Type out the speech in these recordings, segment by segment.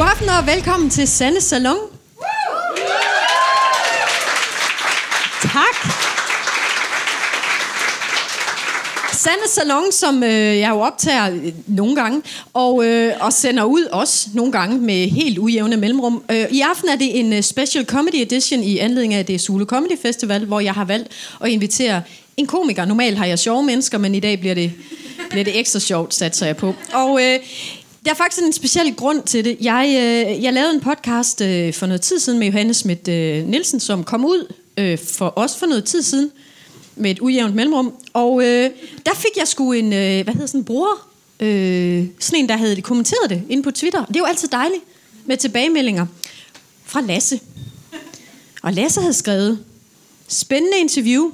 God aften og velkommen til Sande Salon. Tak. Sande Salon, som øh, jeg jo optager øh, nogle gange, og, øh, og sender ud også nogle gange med helt ujævne mellemrum. Øh, I aften er det en øh, special comedy edition i anledning af det Sule Comedy Festival, hvor jeg har valgt at invitere en komiker. Normalt har jeg sjove mennesker, men i dag bliver det, bliver det ekstra sjovt, satser jeg på. Og øh, der er faktisk en speciel grund til det. Jeg, øh, jeg lavede en podcast øh, for noget tid siden med Johannes Schmidt øh, Nielsen, som kom ud øh, for os for noget tid siden med et ujævnt mellemrum. Og øh, der fik jeg sgu en, øh, hvad hedder sådan en bror, øh, sådan en, der havde kommenteret det inde på Twitter. Det er jo altid dejligt med tilbagemeldinger fra Lasse. Og Lasse havde skrevet, spændende interview,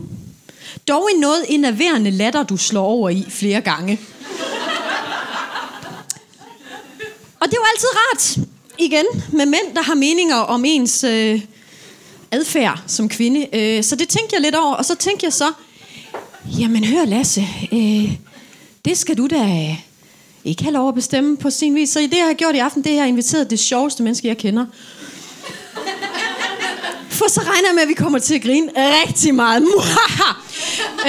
dog en noget enerverende latter, du slår over i flere gange. Og det er jo altid rart, igen, med mænd, der har meninger om ens øh, adfærd som kvinde. Øh, så det tænkte jeg lidt over, og så tænkte jeg så, jamen hør Lasse, øh, det skal du da ikke have lov at bestemme på sin vis. Så det, jeg har gjort i aften, det er, at jeg har inviteret det sjoveste menneske, jeg kender. For så regner jeg med, at vi kommer til at grine rigtig meget.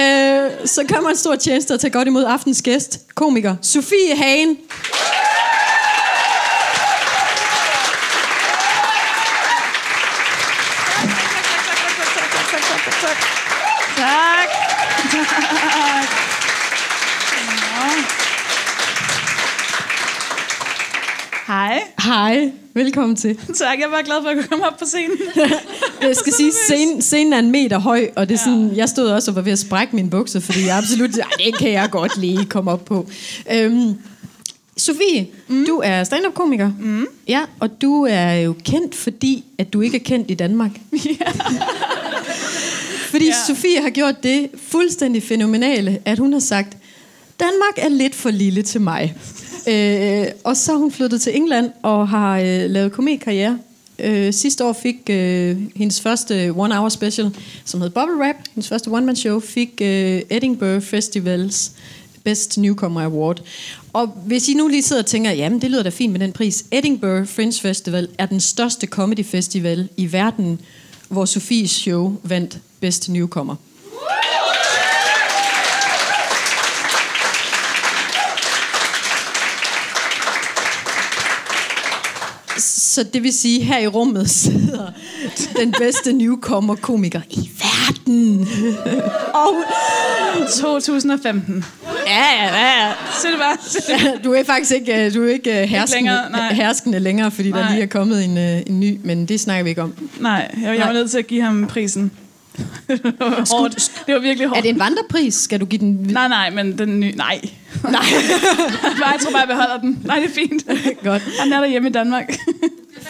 øh, så kommer en stor tjeneste og tager godt imod aftens gæst, komiker Sofie Hagen. Tak. Hej. Velkommen til. Tak, jeg er bare glad for at kunne komme op på scenen. Jeg skal sige, scenen, scenen er en meter høj, og det er sådan, jeg stod også og var ved at sprække mine bukser, fordi jeg absolut, det kan jeg godt lige komme op på. Øhm, Sofie, mm. du er stand-up-komiker. Mm. Ja, og du er jo kendt, fordi at du ikke er kendt i Danmark. ja. Fordi ja. Sofie har gjort det fuldstændig fænomenale, at hun har sagt, Danmark er lidt for lille til mig. øh, og så har hun flyttet til England og har øh, lavet komediekarriere. Øh, sidste år fik øh, hendes første one hour special, som hed Bubble Rap, hendes første one man show, fik øh, Edinburgh Festivals Best Newcomer Award. Og hvis I nu lige sidder og tænker, jamen det lyder da fint med den pris. Edinburgh Fringe Festival er den største comedy festival i verden, hvor Sofies show vandt Best Newcomer. Så det vil sige, her i rummet sidder den bedste newcomer-komiker i verden. Og 2015. Ja, ja, ja. Så det bare. Du er faktisk ikke, øh, du er ikke øh, herskende, længere, nej. herskende længere, fordi nej. der lige er kommet en, øh, en ny, men det snakker vi ikke om. Nej, jeg, jeg var nødt til at give ham prisen. det var hårdt. Det var virkelig hårdt. Er det en vandrepris? Skal du give den? Nej, nej, men den nye... Nej. Nej. Nej, jeg tror bare, jeg beholder den. Nej, det er fint. Godt. Han er derhjemme i Danmark.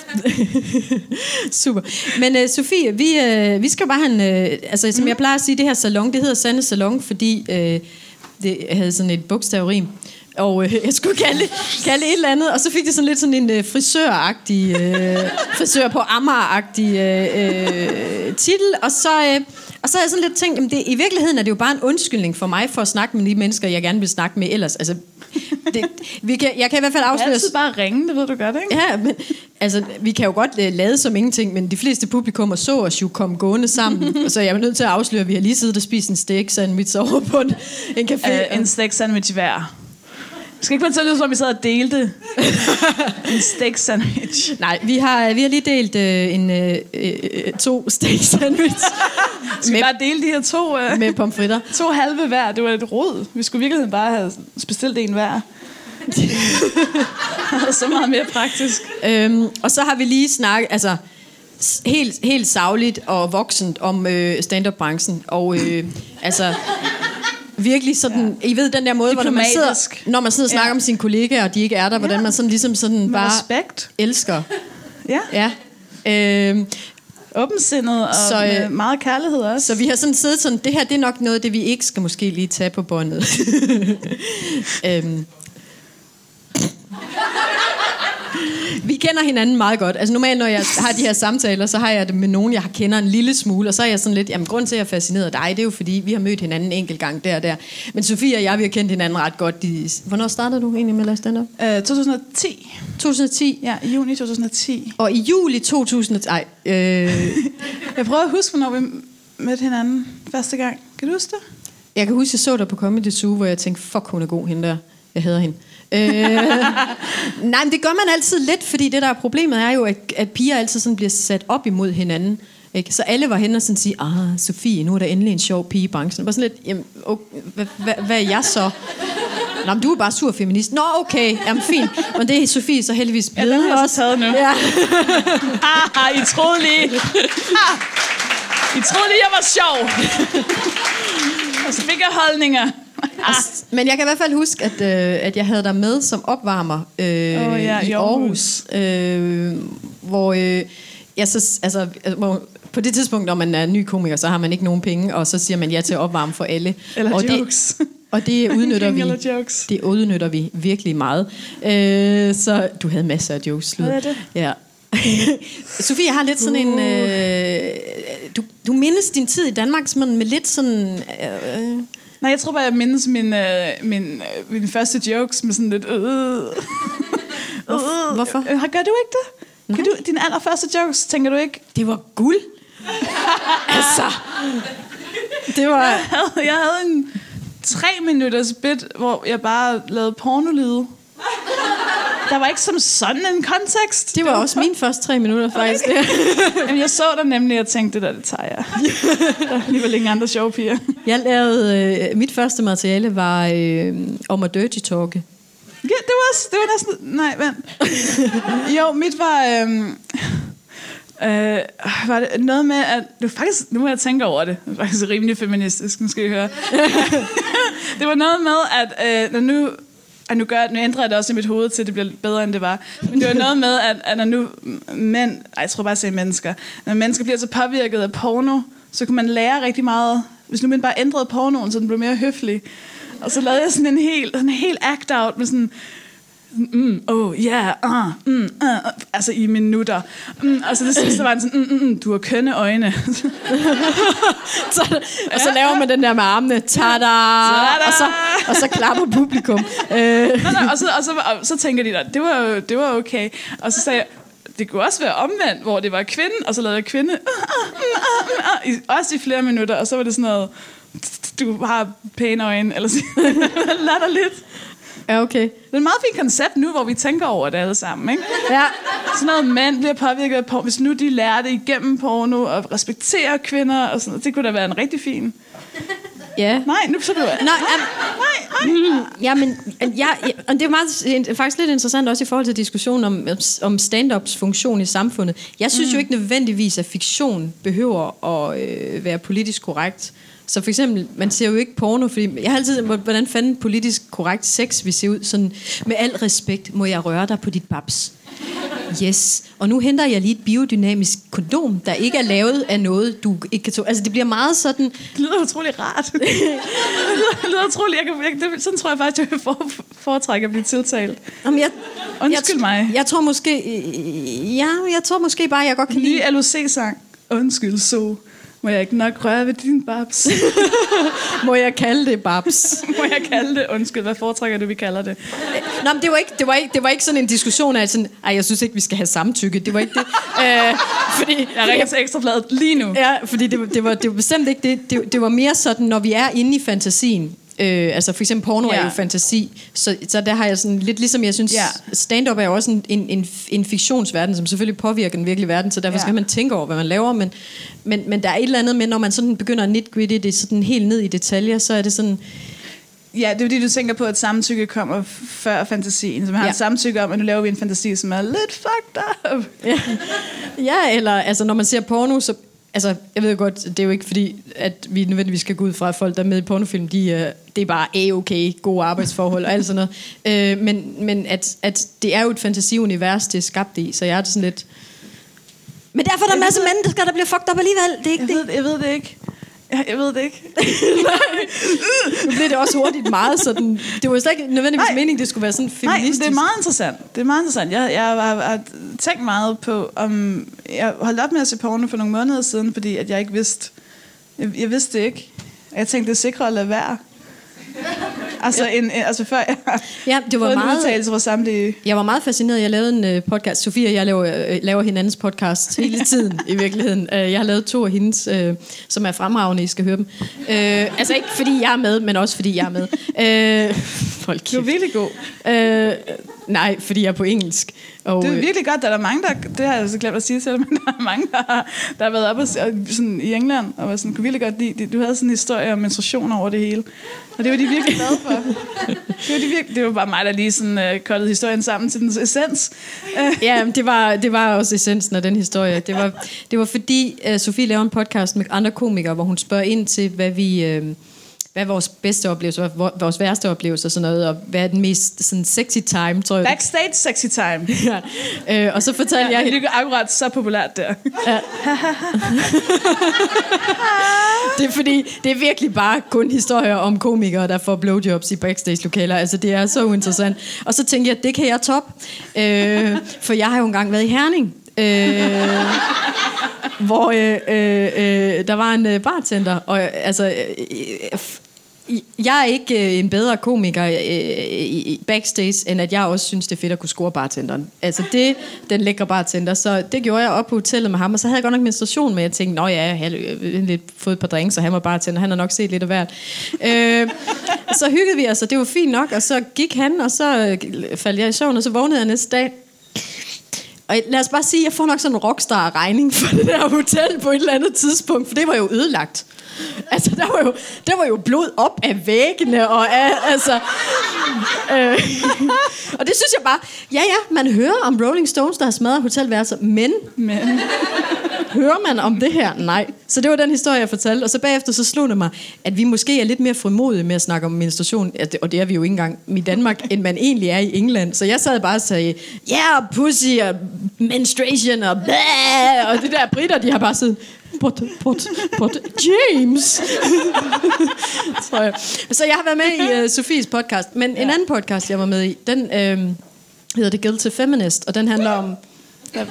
Super. Men uh, Sofie, vi, uh, vi skal bare have en... Uh, altså, som mm. jeg plejer at sige, det her salon, det hedder Sande Salon, fordi uh, det havde sådan et bogstavrim. Og uh, jeg skulle kalde, kalde et eller andet, og så fik det sådan lidt sådan en uh, frisøragtig, uh, frisør på Amager-agtig uh, uh, titel. Og så, uh, og så har jeg sådan lidt tænkt, jamen det, i virkeligheden er det jo bare en undskyldning for mig for at snakke med de mennesker, jeg gerne vil snakke med ellers. Altså, det, vi kan, jeg kan i hvert fald Jeg afsløre... altid bare ringe, det ved du godt, ikke? Ja, men altså, vi kan jo godt uh, lade som ingenting, men de fleste publikummer så os jo komme gående sammen. og så jeg er nødt til at afsløre, at vi har lige siddet og spist en steak sandwich over på en, en café. Øh, en steak sandwich hver. Skal ikke til at lyde, som om vi sad og delte en steak sandwich. Nej, vi har, vi har lige delt øh, en, øh, øh, to steak sandwich Skal vi med, bare dele de her to, øh, med pomfritter. to halve hver? Det var et råd. Vi skulle i virkeligheden bare have bestilt en hver. så meget mere praktisk. Øhm, og så har vi lige snakket, altså helt, helt savligt og voksent om øh, stand-up-branchen. Og øh, altså virkelig sådan, ja. I ved den der måde, hvor man sidder, når man sidder og snakker Ja. om sine kollegaer, og de ikke er der, hvordan man sådan ligesom sådan Med bare respekt. elsker. Ja. Ja. Øhm, Åbensindet og Så, så, øh, med meget kærlighed også. Så vi har sådan siddet sådan, det her det er nok noget det, vi ikke skal måske lige tage på båndet. øhm. Vi kender hinanden meget godt. Altså normalt, når jeg har de her samtaler, så har jeg det med nogen, jeg har kender en lille smule, og så er jeg sådan lidt, jamen grund til, at jeg er fascineret af dig, det er jo fordi, vi har mødt hinanden en enkelt gang der og der. Men Sofie og jeg, vi har kendt hinanden ret godt. De, hvornår startede du egentlig med at lave stand-up? Uh, 2010. 2010. Ja, i juni 2010. Og i juli 2000... Ej, øh, Jeg prøver at huske, hvornår vi mødte hinanden første gang. Kan du huske det? jeg kan huske, jeg så dig på Comedy Zoo, hvor jeg tænkte, fuck, hun er god, hende der. Jeg hader hende. Øh, nej, men det gør man altid lidt, fordi det der er problemet er jo, at, at piger altid sådan bliver sat op imod hinanden. Ikke? Så alle var henne og sådan sige, ah, Sofie, nu er der endelig en sjov pige i branchen. Bare sådan lidt, jamen, okay, hvad, hvad, hvad er jeg så? Nå, men du er bare sur feminist. Nå, okay, jamen fint. Men det er Sofie så heldigvis Ja, blevet den har også. taget nu. Ja. Ah, I troede lige. Ah, I troede lige, jeg var sjov. Og så fik jeg holdninger. S- Men jeg kan i hvert fald huske, at, øh, at jeg havde dig med som opvarmer øh, Åh, ja, i i Aarhus. Øh, hvor øh, jeg så, altså, hvor, på det tidspunkt, når man er ny komiker, så har man ikke nogen penge, og så siger man ja til at opvarme for alle. Eller og jokes. Det, og det udnytter vi. Det udnytter vi virkelig meget. Øh, så du havde masser af jokes. Havde jeg det? Ja. Sofie, jeg har lidt sådan en... Øh, du, du mindes din tid i Danmark sådan med lidt sådan... Øh, Nej, jeg tror bare, jeg mindes min, øh, min, øh, mine første jokes med sådan lidt... Øh, øh, hvorfor? Øh, Gør du ikke det? Kan du, din allerførste jokes, tænker du ikke? Det var guld. altså. Det var... Jeg havde, jeg havde en tre minutters bit, hvor jeg bare lavede pornolyde. Der var ikke som sådan en kontekst. Det var også mine første tre minutter, faktisk. Det. Jamen, jeg så dig nemlig og tænkte, det der, det tager jeg. Der er alligevel ingen andre sjove piger. Jeg lavede... Øh, mit første materiale var øh, om at dirty talke. Ja, det var, også- det var næsten... Nej, vent. Jo, mit var... Øhm, øh, var det noget med, at... Det var faktisk, nu må jeg tænke over det. Det var faktisk rimelig feministisk, nu skal I høre. det var noget med, at øh, når nu... Og nu, gør, nu ændrer jeg det også i mit hoved til, at det bliver bedre, end det var. Men det var noget med, at, at når nu mænd... Ej, jeg tror bare, at mennesker. Når mennesker bliver så påvirket af porno, så kan man lære rigtig meget. Hvis nu man bare ændrede pornoen, så den blev mere høflig. Og så lavede jeg sådan en helt, en helt act-out med sådan... Mm, oh, yeah, uh, mm, uh, altså i minutter. Mm, og så det sidste var sådan, mm, mm, mm, du har kønne øjne. Så, og så laver man den der med armene. Tada! Og så, og så klapper publikum. Øh, nej, nej, og, så, og, så, og så tænker de, det var, det var okay. Og så sagde jeg, det kunne også være omvendt, hvor det var kvinden, og så lavede jeg kvinde, uh, uh, uh, uh, også i flere minutter, og så var det sådan noget, du har pæne øjne, eller sådan lidt. Ja, okay. Det er et meget fint koncept nu, hvor vi tænker over det alle sammen, ikke? Ja. Sådan noget, mænd bliver påvirket af porno. Hvis nu de lærer det igennem porno og respekterer kvinder og sådan noget, det kunne da være en rigtig fin. Ja. Nej, nu så du... Nej, Nej, am- nej, nej. Mm, ja, men ja, ja, og det er meget, faktisk lidt interessant også i forhold til diskussionen om, om stand-ups funktion i samfundet. Jeg synes mm. jo ikke nødvendigvis, at fiktion behøver at øh, være politisk korrekt. Så for eksempel, man ser jo ikke porno, fordi jeg har altid hvordan fanden politisk korrekt sex vi ser ud. Sådan, med al respekt, må jeg røre dig på dit babs. Yes. Og nu henter jeg lige et biodynamisk kondom, der ikke er lavet af noget, du ikke kan tåle. Altså, det bliver meget sådan... Det lyder utrolig rart. det lyder- utroligt. Jeg kan, jeg, det, sådan tror jeg faktisk, jeg vil for, foretrække at blive tiltalt. Jamen, jeg, Undskyld jeg, mig. Jeg tror måske... Ja, jeg tror måske bare, jeg godt kan Nye lide... LOC-sang. Undskyld, så må jeg ikke nok røre ved din babs. Må jeg kalde det babs? må jeg kalde det? Undskyld, hvad foretrækker du, vi kalder det? Nå, men det var, ikke, det, var ikke, det var ikke sådan en diskussion af sådan... Ej, jeg synes ikke, vi skal have samtykke. Det var ikke det. øh, fordi, Jeg ringer til ekstrabladet lige nu. Ja, fordi det, var- det, var, det var bestemt ikke det. det. Det var mere sådan, når vi er inde i fantasien. Øh, altså for eksempel porno ja. er jo fantasi. Så, så der har jeg sådan lidt ligesom jeg synes, ja. Stand-up er jo også en, en, en, en fiktionsverden, som selvfølgelig påvirker den virkelige verden, så derfor ja. Skal man tænke over, hvad man laver. Men, men, men der er et eller andet med, når man sådan begynder at nitgritty det sådan helt ned i detaljer, så er det sådan... Ja, det er fordi, du tænker på, at samtykke kommer før fantasien. Så man har ja. et samtykke om, at nu laver vi en fantasi, som er lidt fucked up. Ja, ja eller altså, når man ser porno, så... Altså, jeg ved godt, det er jo ikke fordi, at vi nødvendigvis skal gå ud fra, at folk, der er med i pornofilm, de, øh, det er bare a-okay, gode arbejdsforhold og alt sådan noget. Øh, men men at, at det er jo et fantasiunivers, det er skabt i, så jeg er det sådan lidt... Men derfor er der en masse mennesker, der bliver fucked up alligevel. Det er ikke Jeg det. ved, jeg ved det ikke. Jeg, jeg ved det ikke. Nu blev det også hurtigt meget sådan... Det var jo slet ikke nødvendigvis Nej. meningen, det skulle være sådan Nej, feministisk. det er meget interessant. Det er meget interessant. Jeg, jeg har, har tænkt meget på, om... Jeg holdt op med at se porno for nogle måneder siden, fordi at jeg ikke vidste... Jeg, jeg vidste det ikke. Jeg tænkte, det er sikrere at lade være. Altså, en, en, altså før jeg Ja, det var fået en meget... udtalelse fra samtlige... Jeg var meget fascineret. Jeg lavede en uh, podcast. Sofie og jeg laver, uh, laver hinandens podcast hele tiden, i virkeligheden. Uh, jeg har lavet to af hendes, uh, som er fremragende. I skal høre dem. Uh, altså ikke fordi jeg er med, men også fordi jeg er med. Uh, hold Du er virkelig god. Uh, nej, fordi jeg er på engelsk. Og, Det er øh, virkelig godt. Der er mange, der... Det har jeg så glemt at sige til dig, men der er mange, der har, der har været oppe og, og sådan, i England, og var sådan, kunne virkelig godt lide. Du havde sådan en historie om menstruation over det hele. Og det var de virkelig glade for. Det var, de virkelig, det var bare mig, der lige sådan uh, kottede historien sammen til dens essens. Ja, det var, det var også essensen af den historie. Det var, det var fordi, uh, Sofie laver en podcast med andre komikere, hvor hun spørger ind til, hvad vi... Uh, hvad er vores bedste oplevelser, hvad er vores værste oplevelser og sådan noget, og hvad er den mest sådan, sexy time, tror jeg. backstage sexy time. Ja. Øh, og så fortalte Ja, jeg det er akkurat så populært der. Det er fordi, det er virkelig bare kun historier om komikere, der får blowjobs i backstage-lokaler. Altså, det er så uinteressant. Og så tænkte jeg, det kan jeg top. Øh, for jeg har jo engang været i Herning. Øh, hvor øh, øh, øh, der var en øh, bartender, og øh, altså... Øh, øh, jeg er ikke øh, en bedre komiker øh, i i backstage, end at jeg også synes, det er fedt at kunne score bartenderen. Altså det, den lækre bartender. Så det gjorde jeg op på hotellet med ham, og så havde jeg godt nok menstruation med. Jeg tænkte, nå ja, jeg har lidt fået et par drinks, og han var bartender. Han har nok set lidt af hvert. Øh, så hyggede vi os, og det var fint nok, og så gik han, og så øh, faldt jeg i søvn, og så vågnede jeg næste dag. Og lad os bare sige, at jeg får nok sådan en rockstar-regning for det der hotel på et eller andet tidspunkt, for det var jo ødelagt. Altså, der var jo, der var jo blod op af væggene, og af, altså... Øh, og det synes jeg bare... Ja, ja, man hører om Rolling Stones, der har smadret hotelværelser, men Men hører man om det her? Nej. Så det var den historie, jeg fortalte. Og så bagefter så slog det mig, at vi måske er lidt mere frimodige med at snakke om menstruation, og det er vi jo ikke engang i Danmark, end man egentlig er i England. Så jeg sad bare og sagde, ja, yeah, pussy og menstruation og blæh, og det der britter, de har bare siddet, but, but, but, James. Tror jeg. Så jeg har været med i uh, Sofies podcast, men ja. en anden podcast, jeg var med i, den øh, hedder The Guilty Feminist, og den handler om ja,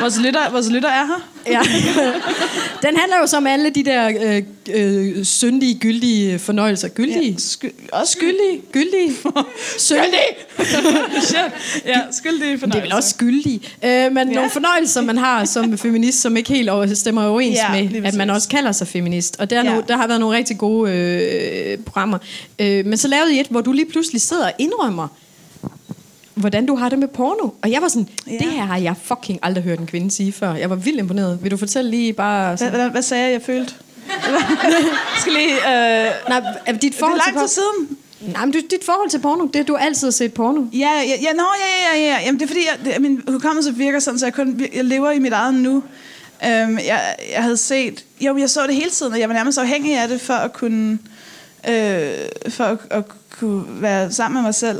vores, lytter, vores lytter er her. Ja. Den handler jo så om alle de der øh, øh, syndige, gyldige fornøjelser. Gyldige? Ja, sky, også skyldige. Gyldige? Syndige? Shit. Ja, skyldige Det er vel også skyldige. Øh, men ja. nogle fornøjelser, man har som feminist, som ikke helt over- stemmer overens Ja, ja, med, at man også kalder sig feminist. Og der, er Ja. no, der har været nogle rigtig gode øh, programmer. Øh, men så lavede I et, hvor du lige pludselig sidder og indrømmer, hvordan du har det med porno. Og jeg var sådan, Ja. det her har jeg fucking aldrig hørt en kvinde sige før. Jeg var vildt imponeret. Vil du fortælle lige bare... Hvad, Sådan, hvad, hvad sagde jeg, jeg følte? skal lige... Øh, nej, er dit det forhold er til lang tid siden. Nej, men dit forhold til porno, det er, du altid har set porno. Ja, ja, ja, ja, ja, ja, ja. Jamen, det er fordi, jeg, det, min hukommelse virker sådan, så jeg, kun, jeg lever i mit eget nu. Øhm, jeg, jeg havde set... Jo, jeg så det hele tiden, og jeg var nærmest afhængig af det, for at kunne... Øh, for at, at kunne være sammen med mig selv.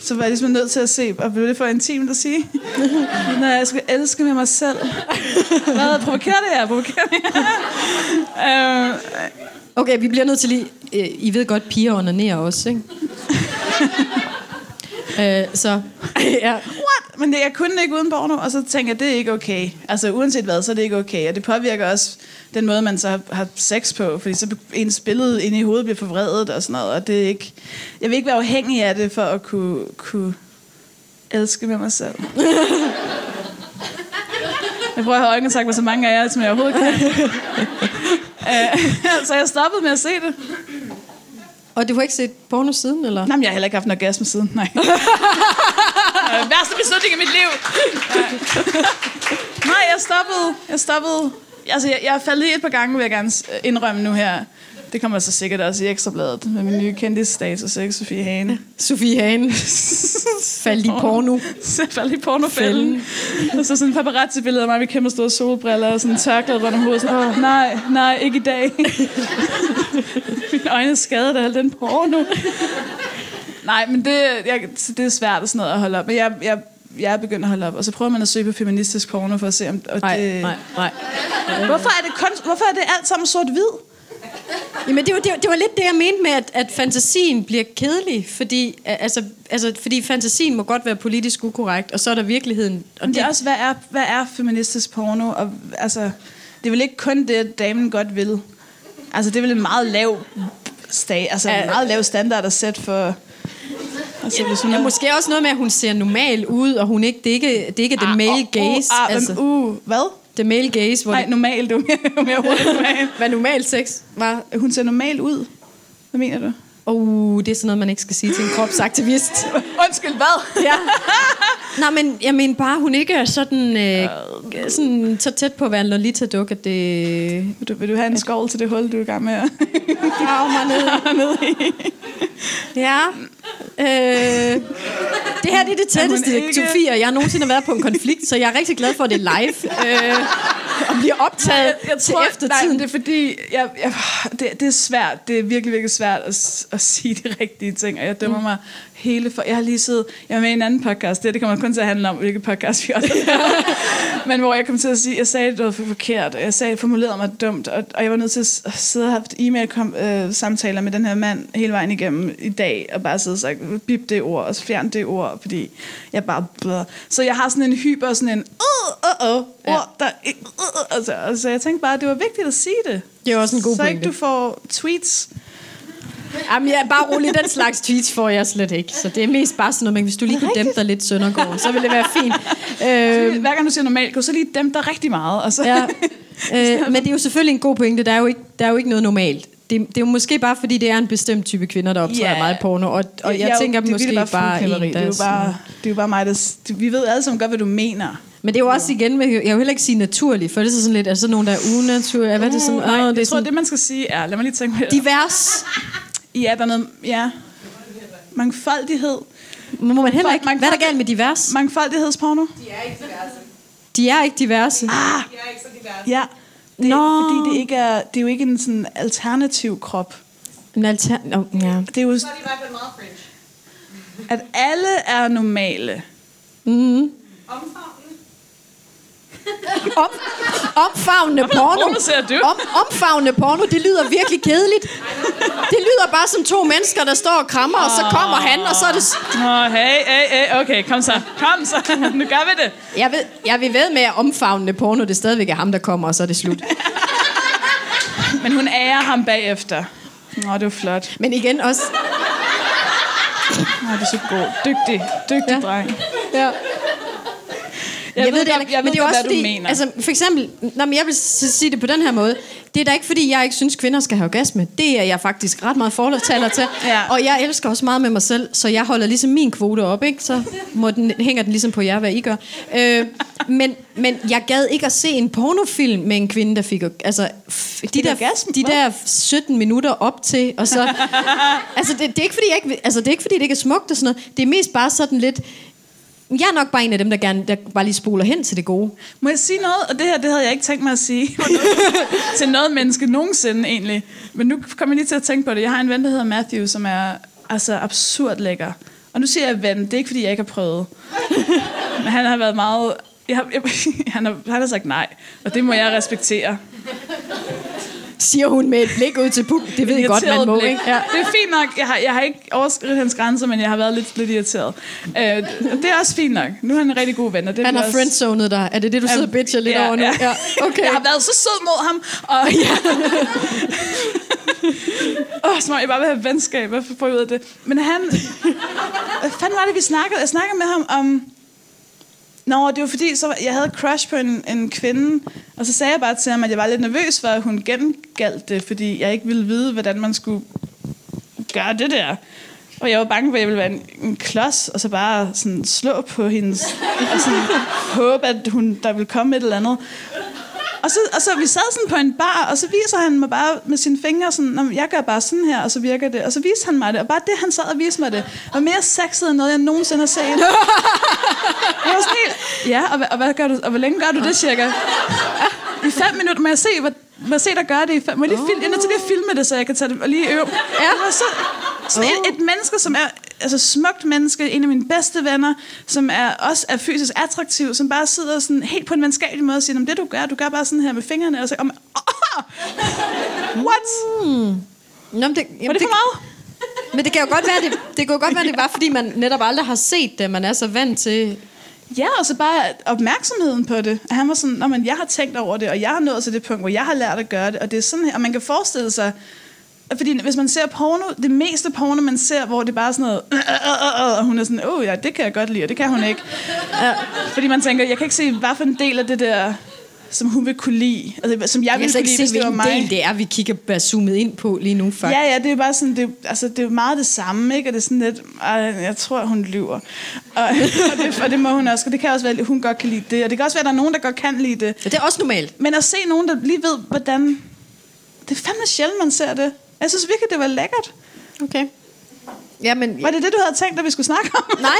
Så var jeg ligesom nødt til at se, og blev det for intimt at sige, når jeg skulle elske med mig selv. Hvad provokerer det her? Provokerer det her? øh, Okay, vi bliver nødt til lige... Øh, I ved godt, piger onanerer også, ikke? øh, så... ja. What? Men det, jeg kunne ikke uden porno, og så tænker jeg, det er ikke okay. Altså uanset hvad, så er det ikke okay. Og det påvirker også den måde, man så har, har sex på, fordi så ens billede inde i hovedet bliver forvredet og sådan noget, og det er ikke... Jeg vil ikke være afhængig af det, for at kunne, kunne elske med mig selv. Jeg prøver at have øjenkontakt med så mange af jer, som jeg overhovedet kan. Øh, så jeg stoppede med at se det. Og du har ikke set porno siden, eller? Nej, men jeg har heller ikke haft en orgasme siden. Nej. Værste beslutning i mit liv. Nej. Nej, jeg stoppede. Jeg stoppede. Altså, jeg, jeg er faldet i et par gange, vil jeg gerne indrømme nu her. Det kommer så sikkert også i Ekstrabladet med min nye kendisstatus, ikke, Sofie Hane? Sofie Hane faldt i porno. Faldt i pornofælden. Og så sådan en paparazzi-billede af mig med kæmpe store solbriller og sådan en tørklæde rundt om hovedet. Sådan, Åh, nej, nej, ikke i dag. Mine øjne er skadet af al den porno. Nej, men det, jeg, det er svært og sådan noget at holde op. Men jeg, jeg, jeg er begyndt at holde op. Og så prøver man at søge på feministisk porno for at se, om og Nej, det... nej, nej. Hvorfor er det, kun, hvorfor er det alt sammen sort-hvid? Jamen, det var, det, var, det var lidt det, jeg mente med, at, at fantasien bliver kedelig, fordi, altså, altså, fordi fantasien må godt være politisk ukorrekt, og så er der virkeligheden. Og Men det er også, hvad er, hvad er feministisk porno? Og, altså, det er vel ikke kun det, damen godt vil. Altså, det er vel en meget lav, sta- altså, en meget lav standard at sætte for... Altså, hvis hun Ja, er- måske også noget med, at hun ser normal ud, og hun ikke, det er ikke, det er ikke Ah, male oh, oh, gaze. ah, altså. uh, hvad? The male gaze, hvor Nej, det, normalt. Var mere, mere hurtigt normal. hvad normal sex var. Hun ser normal ud. Hvad mener du? Oh, det er sådan noget, man ikke skal sige til en kropsaktivist. Undskyld, hvad? ja. Nej, men jeg mener bare, hun ikke er sådan, øh, sådan så tæt på at være en Lolita-duk, at det Vil du, vil du have en skål til det hul, du er i gang med at graver mig ned. ned i? Ja. Øh, det her det er det tætteste, ikke- Sofie og jeg nogensinde har været på en konflikt, så jeg er rigtig glad for, at det er live. Øh, og bliver optaget jeg til tror, eftertiden. Nej, det er fordi, jeg, jeg, det, det er svært. Det er virkelig, virkelig svært at, at sige de rigtige ting, og jeg dømmer mm. mig hele for... Jeg har lige siddet... Jeg var med i en anden podcast. Det, det kommer kun til at handle om, hvilke podcast vi også Men hvor jeg kom til at sige... Jeg sagde noget for forkert, og jeg sagde, formulerede mig dumt, og, og jeg var nødt til at sidde og have e-mail-samtaler med den her mand hele vejen igennem i dag, og bare sidde og sagt, bip det ord, og fjern det ord, fordi jeg bare... Blør. Så jeg har sådan en hyper, sådan en... Uh, uh, uh, Ja. ord, der, uh, uh, altså, altså, jeg tænkte bare, at det var vigtigt at sige det. Det er også en god så ikke pointe. du får tweets. Jamen, jeg er bare rolig. Den slags tweets får jeg slet ikke. Så det er mest bare sådan noget, men hvis du lige kunne dæmpe dig lidt Søndergaard, så ville det være fint. Øh, Hver gang du siger normalt, gå så lige dem der rigtig meget. Og så, ja. øh, men det er jo selvfølgelig en god pointe. Der er jo ikke, der er jo ikke noget normalt. Det, det er jo måske bare, fordi det er en bestemt type kvinder, der optræder Ja. yeah. meget porno. Og, og jeg jo- tænker det måske bare, fuldknæpperi. en, det, er der jo bare, det er jo bare mig, der... Vi ved alle sammen godt, hvad du mener. Men det er jo også igen, med, jeg vil heller ikke sige naturlig, for det er så sådan lidt, er så nogen, der er unaturlige? Hvad er det sådan? Uh, nej, Åh, jeg det er tror, sådan det man skal sige er... Lad mig lige tænke på det. divers. Ja, der er noget... Ja. Mangfoldighed. Må man heller ikke. Man- Hvad er der galt med divers? Mangfoldighedsporno. De er ikke diverse. Ah, ja. Det, Nå. Fordi det, ikke er, det er jo ikke en sådan alternativ krop. En alter... Oh, ja. Det er jo, at alle er normale. Mm. Om, omfavnende porno. Om, omfavnende porno, det lyder virkelig kedeligt. Det lyder bare som to mennesker, der står og krammer, og så kommer han, og så er det... Åh, hey, hey, hey, okay, kom så. Kom så, nu gør vi det. Jeg, ved, jeg vil ved med, at omfavnende porno, det stadigvæk er ham, der kommer, og så er det slut. Men hun ærer ham bagefter. Nå, det var flot. Men igen også... Nå, det er så god. Dygtig, dygtig. Ja. dreng. Ja. Jeg, jeg ved det, godt- heller ikke, jeg men det er ved også fordi, mener. altså for eksempel, når jeg vil sige det på den her måde, det er da ikke fordi, jeg ikke synes, kvinder skal have orgasme. Det er jeg faktisk ret meget fortaler til. Ja. Og jeg elsker også meget med mig selv, så jeg holder ligesom min kvote op, ikke? Så må den, hænger den ligesom på jer, hvad I gør. Øh, men, men jeg gad ikke at se en pornofilm med en kvinde, der fik... Altså, f- de, der, orgasme? de der 17 minutter op til, og så... altså, det, det, er ikke, fordi jeg ikke, altså, det er ikke, fordi det ikke er smukt og sådan noget. Det er mest bare sådan lidt... Jeg er nok bare en af dem, der gerne der bare lige spoler hen til det gode. Må jeg sige noget? Og det her, det havde jeg ikke tænkt mig at sige til noget menneske nogensinde egentlig. Men nu kommer jeg lige til at tænke på det. Jeg har en ven, der hedder Matthew, som er altså absurd lækker. Og nu siger jeg ven, det er ikke fordi, jeg ikke har prøvet. Men han har været meget... Jeg jeg, han, har, han har sagt nej, og det må jeg respektere. Siger hun med et blik ud til puk. Det ved jeg godt, man må, blik. ikke? Ja. Det er fint nok. Jeg har, jeg har ikke overskridt hans grænser, men jeg har været lidt, lidt irriteret. Øh, det er også fint nok. Nu er han en rigtig god ven. Og det Han har også- friendzonet dig. Er det det, du sidder og bitcher lidt ja, over nu? Ja. ja. Okay. Jeg har været så sød mod ham. Og ja. Åh, oh, som om jeg bare vil have venskab. Hvad får jeg ud af det? Men han... Hvad fanden var det, vi snakkede? Jeg snakkede med ham om... Nå, det var fordi, så jeg havde crush på en, en kvinde, og så sagde jeg bare til ham, at jeg var lidt nervøs for, at hun gengældte det, fordi jeg ikke ville vide, hvordan man skulle gøre det der. Og jeg var bange for, at jeg ville være en, en klods, og så bare sådan slå på hendes, og sådan håbe, at hun, der ville komme et eller andet. Og så, og så vi sad sådan på en bar, og så viser han mig bare med sine fingre sådan, "Nå, men jeg gør bare sådan her, og så virker det. Og så viste han mig det, og bare det, han sad og viste mig det, var mere sexet end noget, jeg nogensinde har set. Jeg var sådan helt, ja, og, og, hvad gør du, og hvor længe gør du det cirka? I fem minutter, må jeg se, hvad, må jeg se dig gøre det i fem Må jeg lige, filme, jeg er nødt til lige at filme det, så jeg kan tage det og lige øve. Ja. Og så, sådan et, et, menneske, som er altså smukt menneske, en af mine bedste venner, som er også er fysisk attraktiv, som bare sidder sådan helt på en venskabelig måde og siger, "Nå, men det du gør, du gør bare sådan her med fingrene, og så, man, oh, what? Nå, men det, Var jamen, det for meget? Men det kan jo godt være, det, det kan jo godt være, det var, fordi man netop aldrig har set det. Man er så vant til... Ja, og så bare opmærksomheden på det. At Han var sådan, men jeg har tænkt over det, og jeg har nået til det punkt, hvor jeg har lært at gøre det, og det er sådan her, og man kan forestille sig, fordi hvis man ser porno, det meste porno, man ser, hvor det er bare sådan noget, øh øh, øh, øh, øh," og hun er sådan, åh oh, ja, det kan jeg godt lide, og det kan hun ikke. Ja, fordi man tænker, jeg kan ikke se, hvad for en del af det der, som hun vil kunne lide, altså, som jeg Jeg ville kunne ikke lide, se, hvis det var mig. del det er, vi kigger bare zoomet ind på lige nu, faktisk. Ja, ja, det er bare sådan, det, er- altså, det er jo meget det samme, ikke? Og det er sådan lidt, jeg tror, hun lyver. Og, og, det, og det må hun også, og det kan også være, at hun godt kan lide det. Og det kan også være, at der er nogen, der godt kan lide det. Ja, det er også normalt. Men at se nogen, der lige ved, hvordan... Det er fandme sjældent, man ser det. Jeg synes virkelig, det var lækkert. Okay. Ja, men, Var det det, du havde tænkt, at vi skulle snakke om? Nej,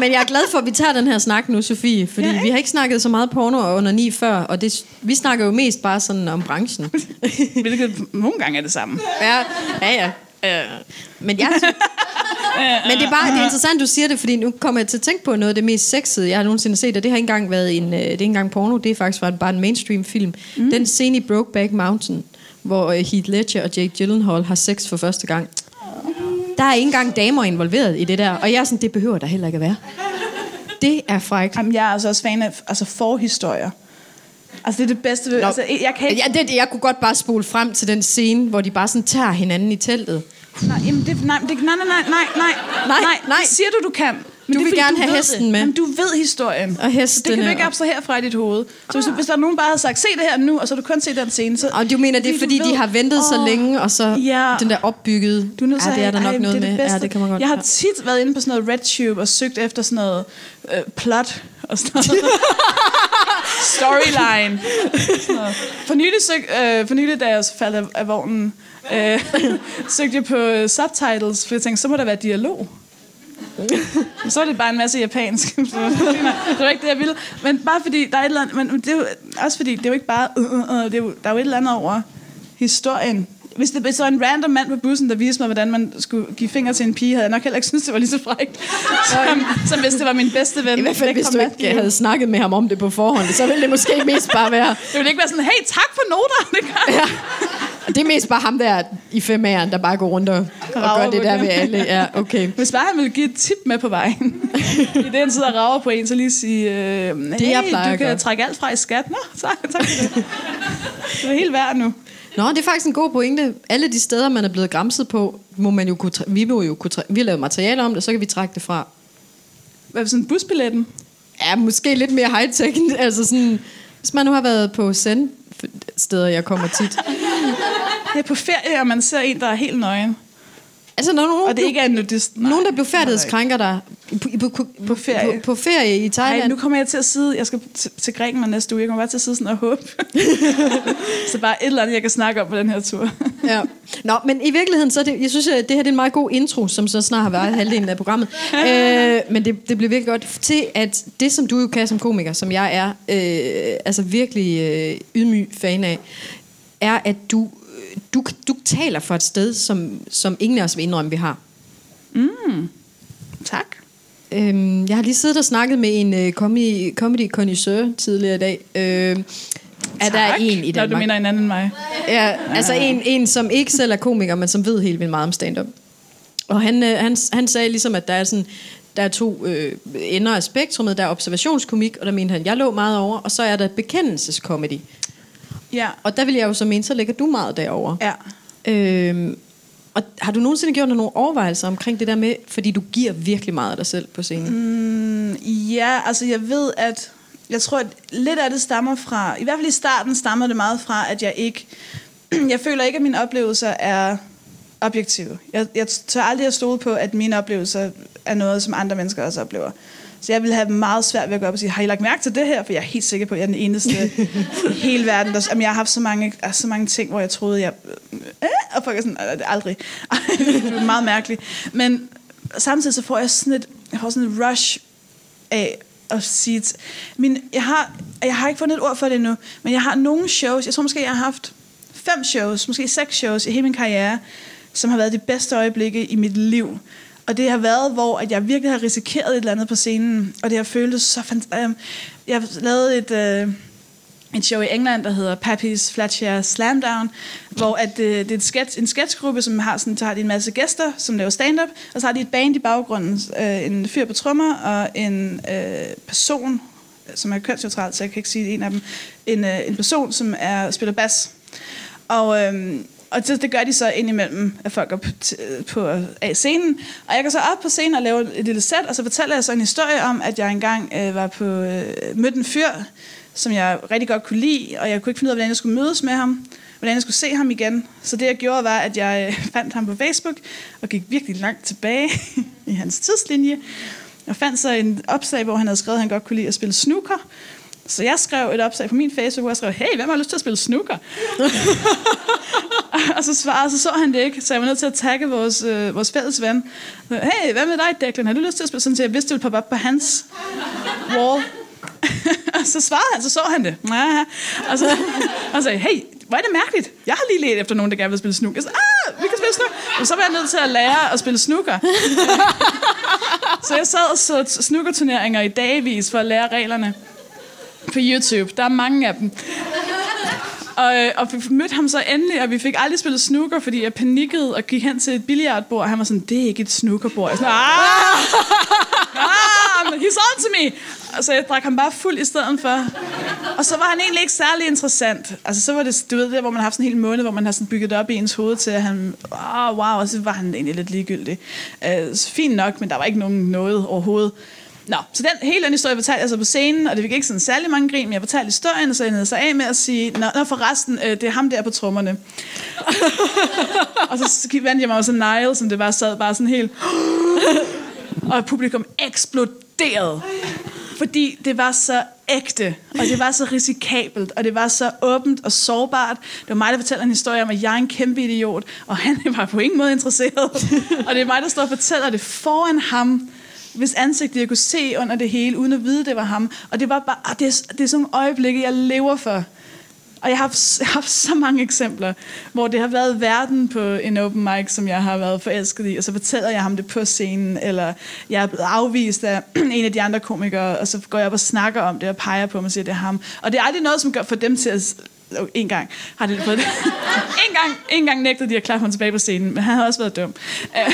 men jeg er glad for, at vi tager den her snak nu, Sofie. Fordi Ja, vi har ikke snakket så meget porno under ni før, og det, vi snakker jo mest bare sådan om branchen. Hvilket nogle gange er det samme. Ja, ja, ja. Øh, Men jeg men det er bare det er interessant, du siger det, fordi nu kommer jeg til at tænke på noget af det mest sexede, jeg har nogensinde set, og det har ikke engang været en, øh, det er ikke engang porno, det er faktisk bare bare en mainstream film. Mm. Den scene i Brokeback Mountain, hvor øh, Heath Ledger og Jake Gyllenhaal har sex for første gang. Der er ikke engang damer involveret i det der, og jeg er sådan, det behøver der heller ikke at være. Det er frækt. Jamen, jeg er altså også fan af altså forhistorier. Altså, det er det bedste ved... Nå. Altså, jeg kan ikke... Ja, det, jeg kunne godt bare spole frem til den scene, hvor de bare sådan tager hinanden i teltet. Nej, jamen, det, nej, det, nej, nej, nej, nej, Nej, nej. Det siger du, du kan. Men Du det vil fordi, gerne have ved hesten det. med. Jamen, du ved historien. Og hestene, Det kan du ikke abstrahere fra i dit hoved. Så hvis, hvis der er nogen bare havde sagt, se det her nu, og så har du kun set den scene, så... Og du mener, det er du fordi, de ved- har ventet så Åh, længe, og så Ja. den der opbyggede... Du er nødt til ja, det er der have- nok ej, noget det er med. det bedste. Ja, det kan man godt. Jeg har tit været inde på sådan noget RedTube og søgt efter sådan noget øh, plot og sådan noget. Storyline. Sådan. For nylig, søg, øh, for nylig, da jeg faldt af, af vognen, øh, søgte jeg på subtitles, for jeg tænkte, så må der være dialog. Så var det bare en masse japansk. det var ikke det, jeg ville. Men bare fordi, der er et eller andet... Men det er jo, også fordi, det er jo ikke bare... Øh, øh, det er jo, der er jo et eller andet over historien. Hvis det, var en random mand på bussen, der viste mig, hvordan man skulle give fingre til en pige, havde jeg nok heller ikke synes det var lige så frækt, som, som hvis det var min bedste ven. I hvert fald, hvis du ikke havde snakket med ham om det på forhånd, så ville det måske mest bare være... Det ville ikke være sådan, hey, tak for noter. Det gør Ja. Og det er mest bare ham der i femageren, der bare går rundt og, og gør det der det. ved alle. Ja, okay. Hvis bare han ville give et tip med på vejen, i det han sidder og rager på en, så lige sige, øh, hey, jeg du kan trække alt fra i skat. Nå, tak, tak for det. Det er helt værd nu. Nå, det er faktisk en god pointe. Alle de steder, man er blevet græmset på, må man jo kunne... Vi, må jo kunne vi har lavet materiale om det, så kan vi trække det fra. Hvad er sådan busbilletten? Ja, måske lidt mere high-tech. Altså sådan, hvis man nu har været på send steder, jeg kommer tit. Det er på ferie, og man ser en, der er helt nøgen. Altså, når nogen, Og det ikke er en nudist. Nej. nogen der blev færdighedskrænker dig på, på, på, På ferie. på, på ferie i Thailand. Nej, nu kommer jeg til at sidde, jeg skal til, til Grækenland næste uge, jeg kommer bare til at sidde sådan og håbe. så bare et eller andet, jeg kan snakke om på den her tur. Ja. Nå, men i virkeligheden, så er det, jeg synes, at det her det er en meget god intro, som så snart har været halvdelen af programmet. øh, men det, det bliver virkelig godt til, at det, som du jo kan som komiker, som jeg er, øh, altså virkelig øh, ydmyg fan af, er, at du, du, du taler for et sted, som, som ingen af os vil indrømme, vi har. Tak. Øhm, jeg har lige siddet og snakket med en øh, comedy, comedy connoisseur tidligere i dag. Øh, er der Tak. en i Nå, Danmark? du mener en anden end mig. Ja, altså en, en, som ikke selv er komiker, men som ved helt vildt meget om stand-up. Og han, øh, han, han sagde ligesom, at der er sådan der er to øh, ender af spektrummet. Der er observationskomik, og der mente han, jeg lå meget over. Og så er der bekendelseskomedy. Ja. Og der vil jeg jo så mene, så ligger du meget derover. Ja. Øhm, og har du nogensinde gjort dig nogle overvejelser omkring det der med, fordi du giver virkelig meget af dig selv på scenen? Mm. Ja, altså jeg ved, at jeg tror, at lidt af det stammer fra, i hvert fald i starten stammer det meget fra, at jeg ikke, jeg føler ikke, at mine oplevelser er objektive. Jeg, jeg tør aldrig at stole på, at mine oplevelser er noget, som andre mennesker også oplever. Så jeg vil have meget svært ved at gå op og sige, har I lagt mærke til det her? For jeg er helt sikker på, at jeg er den eneste i hele verden. Der, jamen, jeg har haft så mange, altså, så mange ting, hvor jeg troede, jeg... Øh, og folk er sådan, det er aldrig. det er meget mærkeligt. Men samtidig så får jeg sådan et, jeg får sådan et rush af at sige... t- Min, jeg, har, jeg har ikke fundet et ord for det endnu, men jeg har nogle shows, jeg tror måske, jeg har haft fem shows, måske seks shows i hele min karriere, som har været de bedste øjeblikke i mit liv. Og det har været, hvor at jeg virkelig har risikeret et eller andet på scenen, og det har føltes så fantastisk. Øhm, jeg har lavet et... Øh, et show i England, der hedder Pappy's Flatshare Slam Down, hvor at, øh, det er et sketch, en sketchgruppe, som har, sådan, så har de en masse gæster, som laver stand-up, og så har de et band i baggrunden, øh, en fyr på trommer og en øh, person, øh, som er kønsneutral, så jeg kan ikke sige en af dem, en, øh, en person, som er spiller bas. Og, øh, og det, det gør de så indimellem, at folk er på, på af scenen. Og jeg går så op på scenen og laver et lille sæt, og så fortæller jeg så en historie om, at jeg engang øh, var på øh, mødte en fyr, som jeg rigtig godt kunne lide, og jeg kunne ikke finde ud af, hvordan jeg skulle mødes med ham, hvordan jeg skulle se ham igen. Så det jeg gjorde var, at jeg øh, fandt ham på Facebook, og gik virkelig langt tilbage i hans tidslinje, og fandt så en opslag, hvor han havde skrevet, at han godt kunne lide at spille snooker. Så jeg skrev et opslag på min Facebook, hvor jeg skrev, hey, hvem har lyst til at spille snooker? og så svarede, så så han det ikke, så jeg var nødt til at tagge vores, øh, vores fælles ven. Hey, hvad med dig, Declan? Har du lyst til at spille? Sådan, så jeg vidste, det ville poppe op på hans wall. og så svarede han, så så han det. Ja, og så og sagde, hey, hvor er det mærkeligt. Jeg har lige let efter nogen, der gerne vil spille snooker. Så, ah, vi kan spille snooker. Og så var jeg nødt til at lære at spille snooker. så jeg sad og så snookerturneringer i dagvis for at lære reglerne på YouTube. Der er mange af dem. Og, øh, og vi mødte ham så endelig, og vi fik aldrig spillet snooker, fordi jeg panikkede og gik hen til et billiardbord, og han var sådan, det er ikke et snookerbord. Jeg sådan, ah, ah he's on to me. Og så jeg drak ham bare fuld i stedet for. Og så var han egentlig ikke særlig interessant. Altså så var det, du ved, der, hvor man har haft sådan en hel måned, hvor man har sådan bygget det op i ens hoved til, at han, oh, wow, og så var han egentlig lidt ligegyldig. Uh, fint nok, men der var ikke nogen noget overhovedet. Nå, så den hele den historie fortalte jeg så på scenen, og det fik ikke sådan særlig mange grin, men jeg fortalte historien, og så endte så af med at sige, nå, nå forresten, øh, det er ham der på trommerne. og så vendte jeg mig også Nile, som det bare sad bare sådan helt... og publikum eksploderede. Fordi det var så ægte, og det var så risikabelt, og det var så åbent og sårbart. Det var mig, der fortæller en historie om, at jeg er en kæmpe idiot, og han var på ingen måde interesseret. og det er mig, der står og fortæller det foran ham, hvis ansigt jeg kunne se under det hele, uden at vide, det var ham. Og det var bare, ah, det, er, det er sådan nogle øjeblikke, jeg lever for. Og jeg har, haft, jeg har haft så mange eksempler, hvor det har været verden på en open mic, som jeg har været forelsket i, og så fortæller jeg ham det på scenen, eller jeg er blevet afvist af en af de andre komikere, og så går jeg op og snakker om det, og peger på mig og siger, det er ham. Og det er aldrig noget, som gør for dem til at en gang har det fået det. en gang, en gang nægtede de at klappe ham tilbage på scenen, men han har også været dum.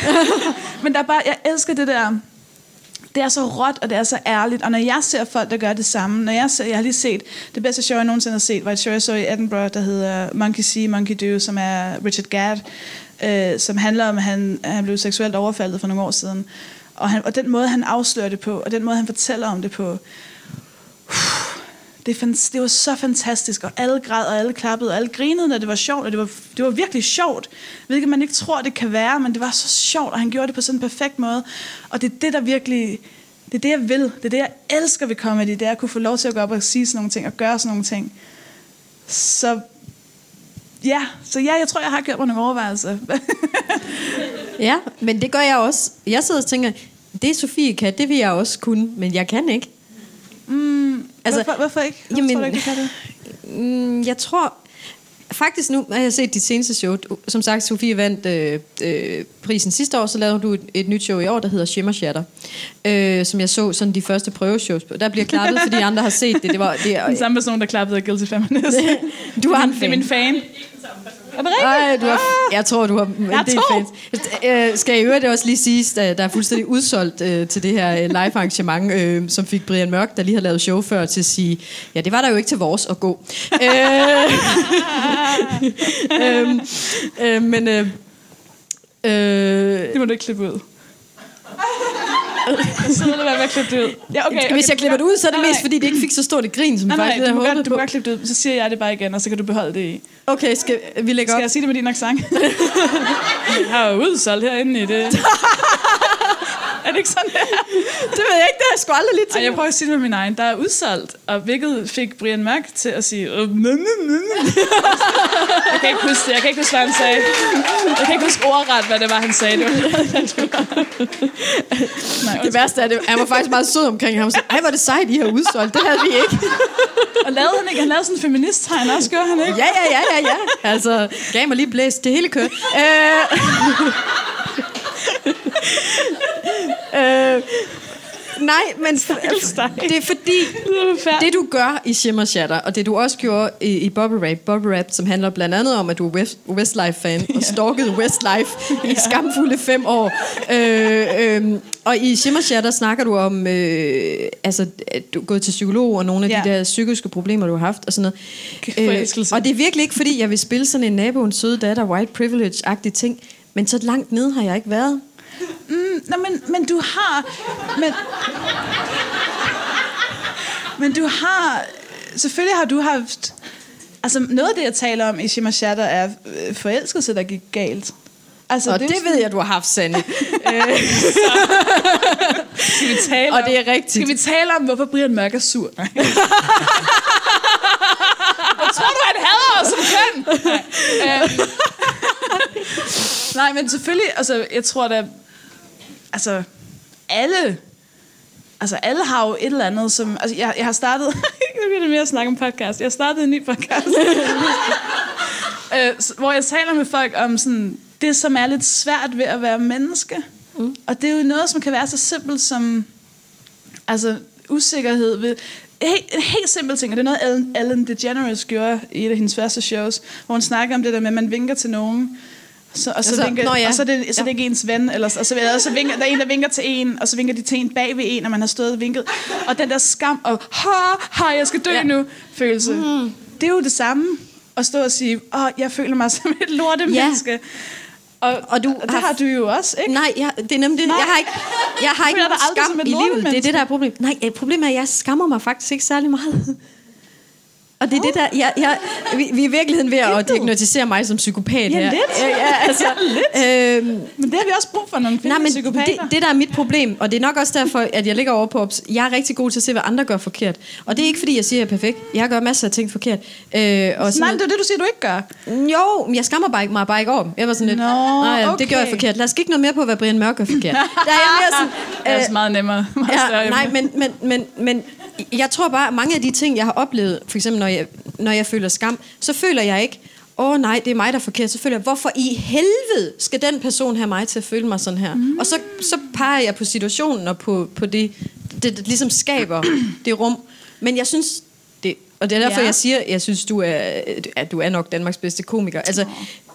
men der er bare, jeg elsker det der, det er så råt, og det er så ærligt. Og når jeg ser folk, der gør det samme, når jeg, ser, jeg har lige set, det bedste show, jeg nogensinde har set, var et show, jeg så i Edinburgh, der hedder Monkey See, Monkey Do, som er Richard Gadd, øh, som handler om, at han, han blev seksuelt overfaldet for nogle år siden. Og, han, og den måde, han afslører det på, og den måde, han fortæller om det på, det, det var så fantastisk, og alle græd, og alle klappede, og alle grinede, når det var sjovt, og det var, det var virkelig sjovt, hvilket man ikke tror, det kan være, men det var så sjovt, og han gjorde det på sådan en perfekt måde, og det er det, der virkelig, det er det, jeg vil, det er det, jeg elsker ved comedy, det er at kunne få lov til at gå op og sige sådan nogle ting, og gøre sådan nogle ting. Så ja, så ja, jeg tror, jeg har gjort mig nogle overvejelser. ja, men det gør jeg også. Jeg sidder og tænker, det Sofie kan, det vil jeg også kunne, men jeg kan ikke. Mm, altså, hvorfor, hvorfor ikke? Hvorfor jamen, tror du ikke, kan det? Mm, jeg tror... Faktisk nu har jeg set dit seneste show. Som sagt, Sofie vandt øh, øh, prisen sidste år, så lavede du et, et nyt show i år, der hedder Shimmer Shatter. Øh, som jeg så sådan de første prøveshows på. Der bliver klappet, fordi andre har set det. det, var, det Den samme person, der klappede af Guilty Feminist. du har en fan. Det er min fan. Er det rigtigt? Ej, du har, ah. jeg tror, du har en del fans. Øh, skal jeg øvrigt også lige sige, at der er fuldstændig udsolgt øh, til det her øh, live arrangement, øh, som fik Brian Mørk, der lige har lavet show før, til at sige, ja, det var der jo ikke til vores at gå. øh, øh, øh, men... Øh, øh, det må du ikke klippe ud. så det være med at klippe det ud. Ja, okay, okay, Hvis jeg klipper det ud, så er det nej, mest, fordi det ikke fik så stort et grin, som nej, faktisk nej, du, må godt, du må godt klippe det ud. Så siger jeg det bare igen, og så kan du beholde det i. Okay, skal vi lægge op? Skal jeg sige det med din accent? jeg har jo udsolgt herinde i det. er det ikke sådan, det er? Det ved jeg ikke, det har jeg sgu aldrig lige til. jeg prøver at sige det med min egen. Der er udsolgt, og hvilket fik Brian Mørk til at sige... jeg kan ikke huske det. Jeg kan ikke huske, hvad han sagde. Jeg kan ikke huske ordret, hvad det var, han sagde. Det var, Nej, det værste er, at han var faktisk meget sød omkring ham. Så, Ej, var det sejt, I har udsolgt. Det havde vi ikke. og lavede han ikke? Han lavede sådan en feministtegn også, gør han ikke? Ja, ja, ja, ja, ja. Altså, gav mig lige blæst det hele kørt. Øh, øh, Nej, men det er fordi, det du gør i Shimmer Shatter, og det du også gjorde i, i Bubble Rap, Bubble Rap, som handler blandt andet om, at du er West, Westlife-fan, og stalkede Westlife i skamfulde fem år. Øh, øh, og i Shimmer Shatter snakker du om, øh, altså, at du er gået til psykolog, og nogle af Ja. de der psykiske problemer, du har haft, og sådan noget. Forelskelse. og det er virkelig ikke, fordi jeg vil spille sådan en naboens søde datter, white privilege-agtig ting, men så langt nede har jeg ikke været. Mm, nå, men, men du har... Men, men du har... Selvfølgelig har du haft... Altså, noget af det, jeg taler om i Shima Shatter, er øh, forelskelse, der gik galt. Altså, Og det, det ved jeg, du har haft, Sanne. Skal vi tale Og om, det er rigtigt. Skal vi tale om, hvorfor Brian Mørk er sur? Nej. Hvad tror du, han hader os som køn? Nej. Øhm. Nej, men selvfølgelig, altså, jeg tror da, altså, alle, altså, alle har jo et eller andet, som, altså, jeg, jeg har startet, nu bliver det mere at snakke om podcast, jeg har startet en ny podcast, øh, hvor jeg taler med folk om sådan, det, som er lidt svært ved at være menneske. Mm. Og det er jo noget, som kan være så simpelt som altså, usikkerhed ved... Helt, en helt simpel ting, og det er noget, Ellen, Ellen DeGeneres gjorde i et af hendes første shows, hvor hun snakker om det der med, at man vinker til nogen, så, og, så Altså, vinker, nå ja. og så er det, så er det ikke ens ven, eller, og så, og så vinker, der er en, der vinker til en, og så vinker de til en bag ved en, og man har stået og vinket. Og den der skam og, ha, ha, jeg skal dø Ja. nu, følelse. Mm. Det er jo det samme, at stå og sige, åh, jeg føler mig som et lorte Ja. menneske. Og, Og du og det har- har du jo også, ikke? Nej, jeg, det er nemlig det. Nej. Jeg har ikke, jeg har ikke aldrig skam i livet. Det er lortemenneske. det, der er problemet. Nej, problemet er, at jeg skammer mig faktisk ikke særlig meget. Og det er det der, jeg, jeg, vi, vi er i virkeligheden ved at Lidt diagnostisere mig som psykopat Ja, her. lidt. Ja, ja, altså, Ja, Øhm, Men det har vi også brug for, nogle Nej, men det, psykopater. det, der er mit problem, og det er nok også derfor, at jeg ligger over på, jeg er rigtig god til at se, hvad andre gør forkert. Og det er ikke, fordi jeg siger, at jeg er perfekt. Jeg gør masser af ting forkert. Øh, og Nej, det er det, du siger, du ikke gør. Jo, jeg skammer bare ikke, mig bare ikke over dem. Jeg var sådan lidt, Nå, nej, det okay. gør jeg forkert. Lad os kigge noget mere på, hvad Brian Mørk gør forkert. Der er jeg mere sådan, Det er også meget nemmere. Meget ja, nej, men, men, men, men jeg tror bare, at mange af de ting, jeg har oplevet, for eksempel når jeg, når jeg føler skam, så føler jeg ikke, åh oh, nej, det er mig, der er forkert. Så føler jeg, hvorfor i helvede skal den person have mig til at føle mig sådan her? Mm. Og så, så peger jeg på situationen og på, på det, det, det ligesom skaber det rum. Men jeg synes, det, og det er derfor, Ja. ja. jeg siger, jeg synes, du er, at du er nok Danmarks bedste komiker. Altså,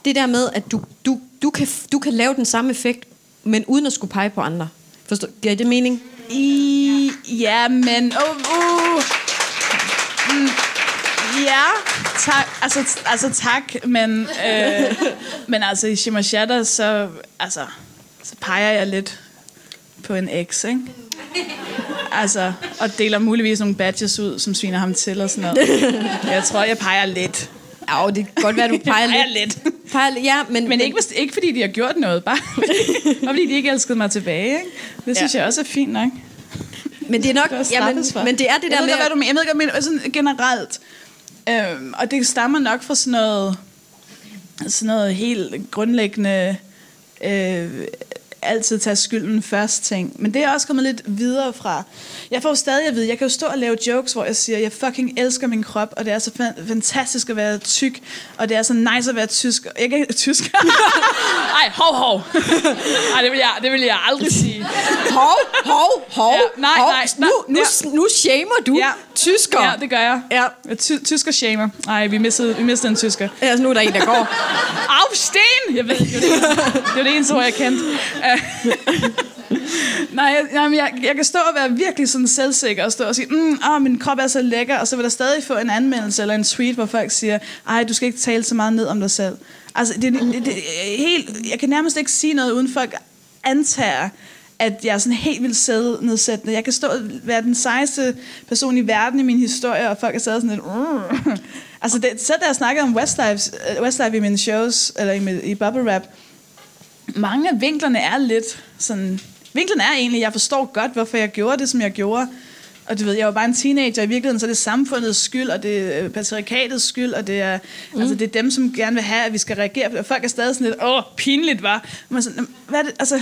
det der med, at du, du, du, kan, du kan lave den samme effekt, men uden at skulle pege på andre. Forstår, giver det mening? I, ja, men... Oh, uh, mm, ja, tak. Altså, altså tak, men, øh, men altså i Shima Shatter, så, altså, så peger jeg lidt på en eks, ikke? Altså, og deler muligvis nogle badges ud, som sviner ham til og sådan noget. Jeg tror, jeg peger lidt. Ja, det kan godt være, at du peger peger lidt. lidt. Peger, ja, men, Men ikke, hvis- ikke fordi de har gjort noget, bare bare fordi de ikke elskede mig tilbage. Ikke? Det synes Ja. jeg også er fint nok. men det er nok, Det er ja, men, men det er det jeg der ved med... godt, hvad du mener. Jeg ved godt, mener. Sådan generelt. Øhm, og det stammer nok fra sådan noget, sådan noget helt grundlæggende øh, altid tage skylden først ting. Men det er også kommet lidt videre fra. Jeg får jo stadig at vide, jeg kan jo stå og lave jokes, hvor jeg siger, jeg fucking elsker min krop, og det er så fan- fantastisk at være tyk, og det er så nice at være tysk. Jeg kan tysk. Ej, hov, hov. Ej, det vil jeg, det vil jeg aldrig sige. Hov, hov, hov, Ja, nej, hov. nej, Nu, nu, ja. nu shamer du Ja. tysker. Ja, det gør jeg. Ja. Ty- tysker shamer. Nej, vi mistede, vi mistede en tysker. Altså, nu er der en, der går. Aufstehen! Jeg ved, det var det, det, var det eneste ord, jeg kendte. Nej, jeg, nej, men jeg, jeg kan stå og være virkelig sådan selvsikker og stå og sige, mm, ah, min krop er så lækker, og så vil der stadig få en anmeldelse eller en tweet, hvor folk siger, ej, du skal ikke tale så meget ned om dig selv. Altså, det, det, det, det er helt, jeg kan nærmest ikke sige noget, uden folk antager, at jeg er sådan helt vildt selvnedsættende. Jeg kan stå og være den sejeste person i verden i min historie, og folk er stadig sådan lidt... Mm. Altså, det, selv da jeg snakkede om Westlife, Westlife i mine shows, eller i, i Bubble Rap, mange af vinklerne er lidt sådan... Vinklen er egentlig, jeg forstår godt, hvorfor jeg gjorde det, som jeg gjorde. Og du ved, jeg var bare en teenager. I virkeligheden så er det samfundets skyld, og det er patriarkatets skyld, og det er, mm. altså, det er dem, som gerne vil have, at vi skal reagere. Og folk er stadig sådan lidt, åh, pinligt, var. Men sådan, "Jamen, hvad er det, altså...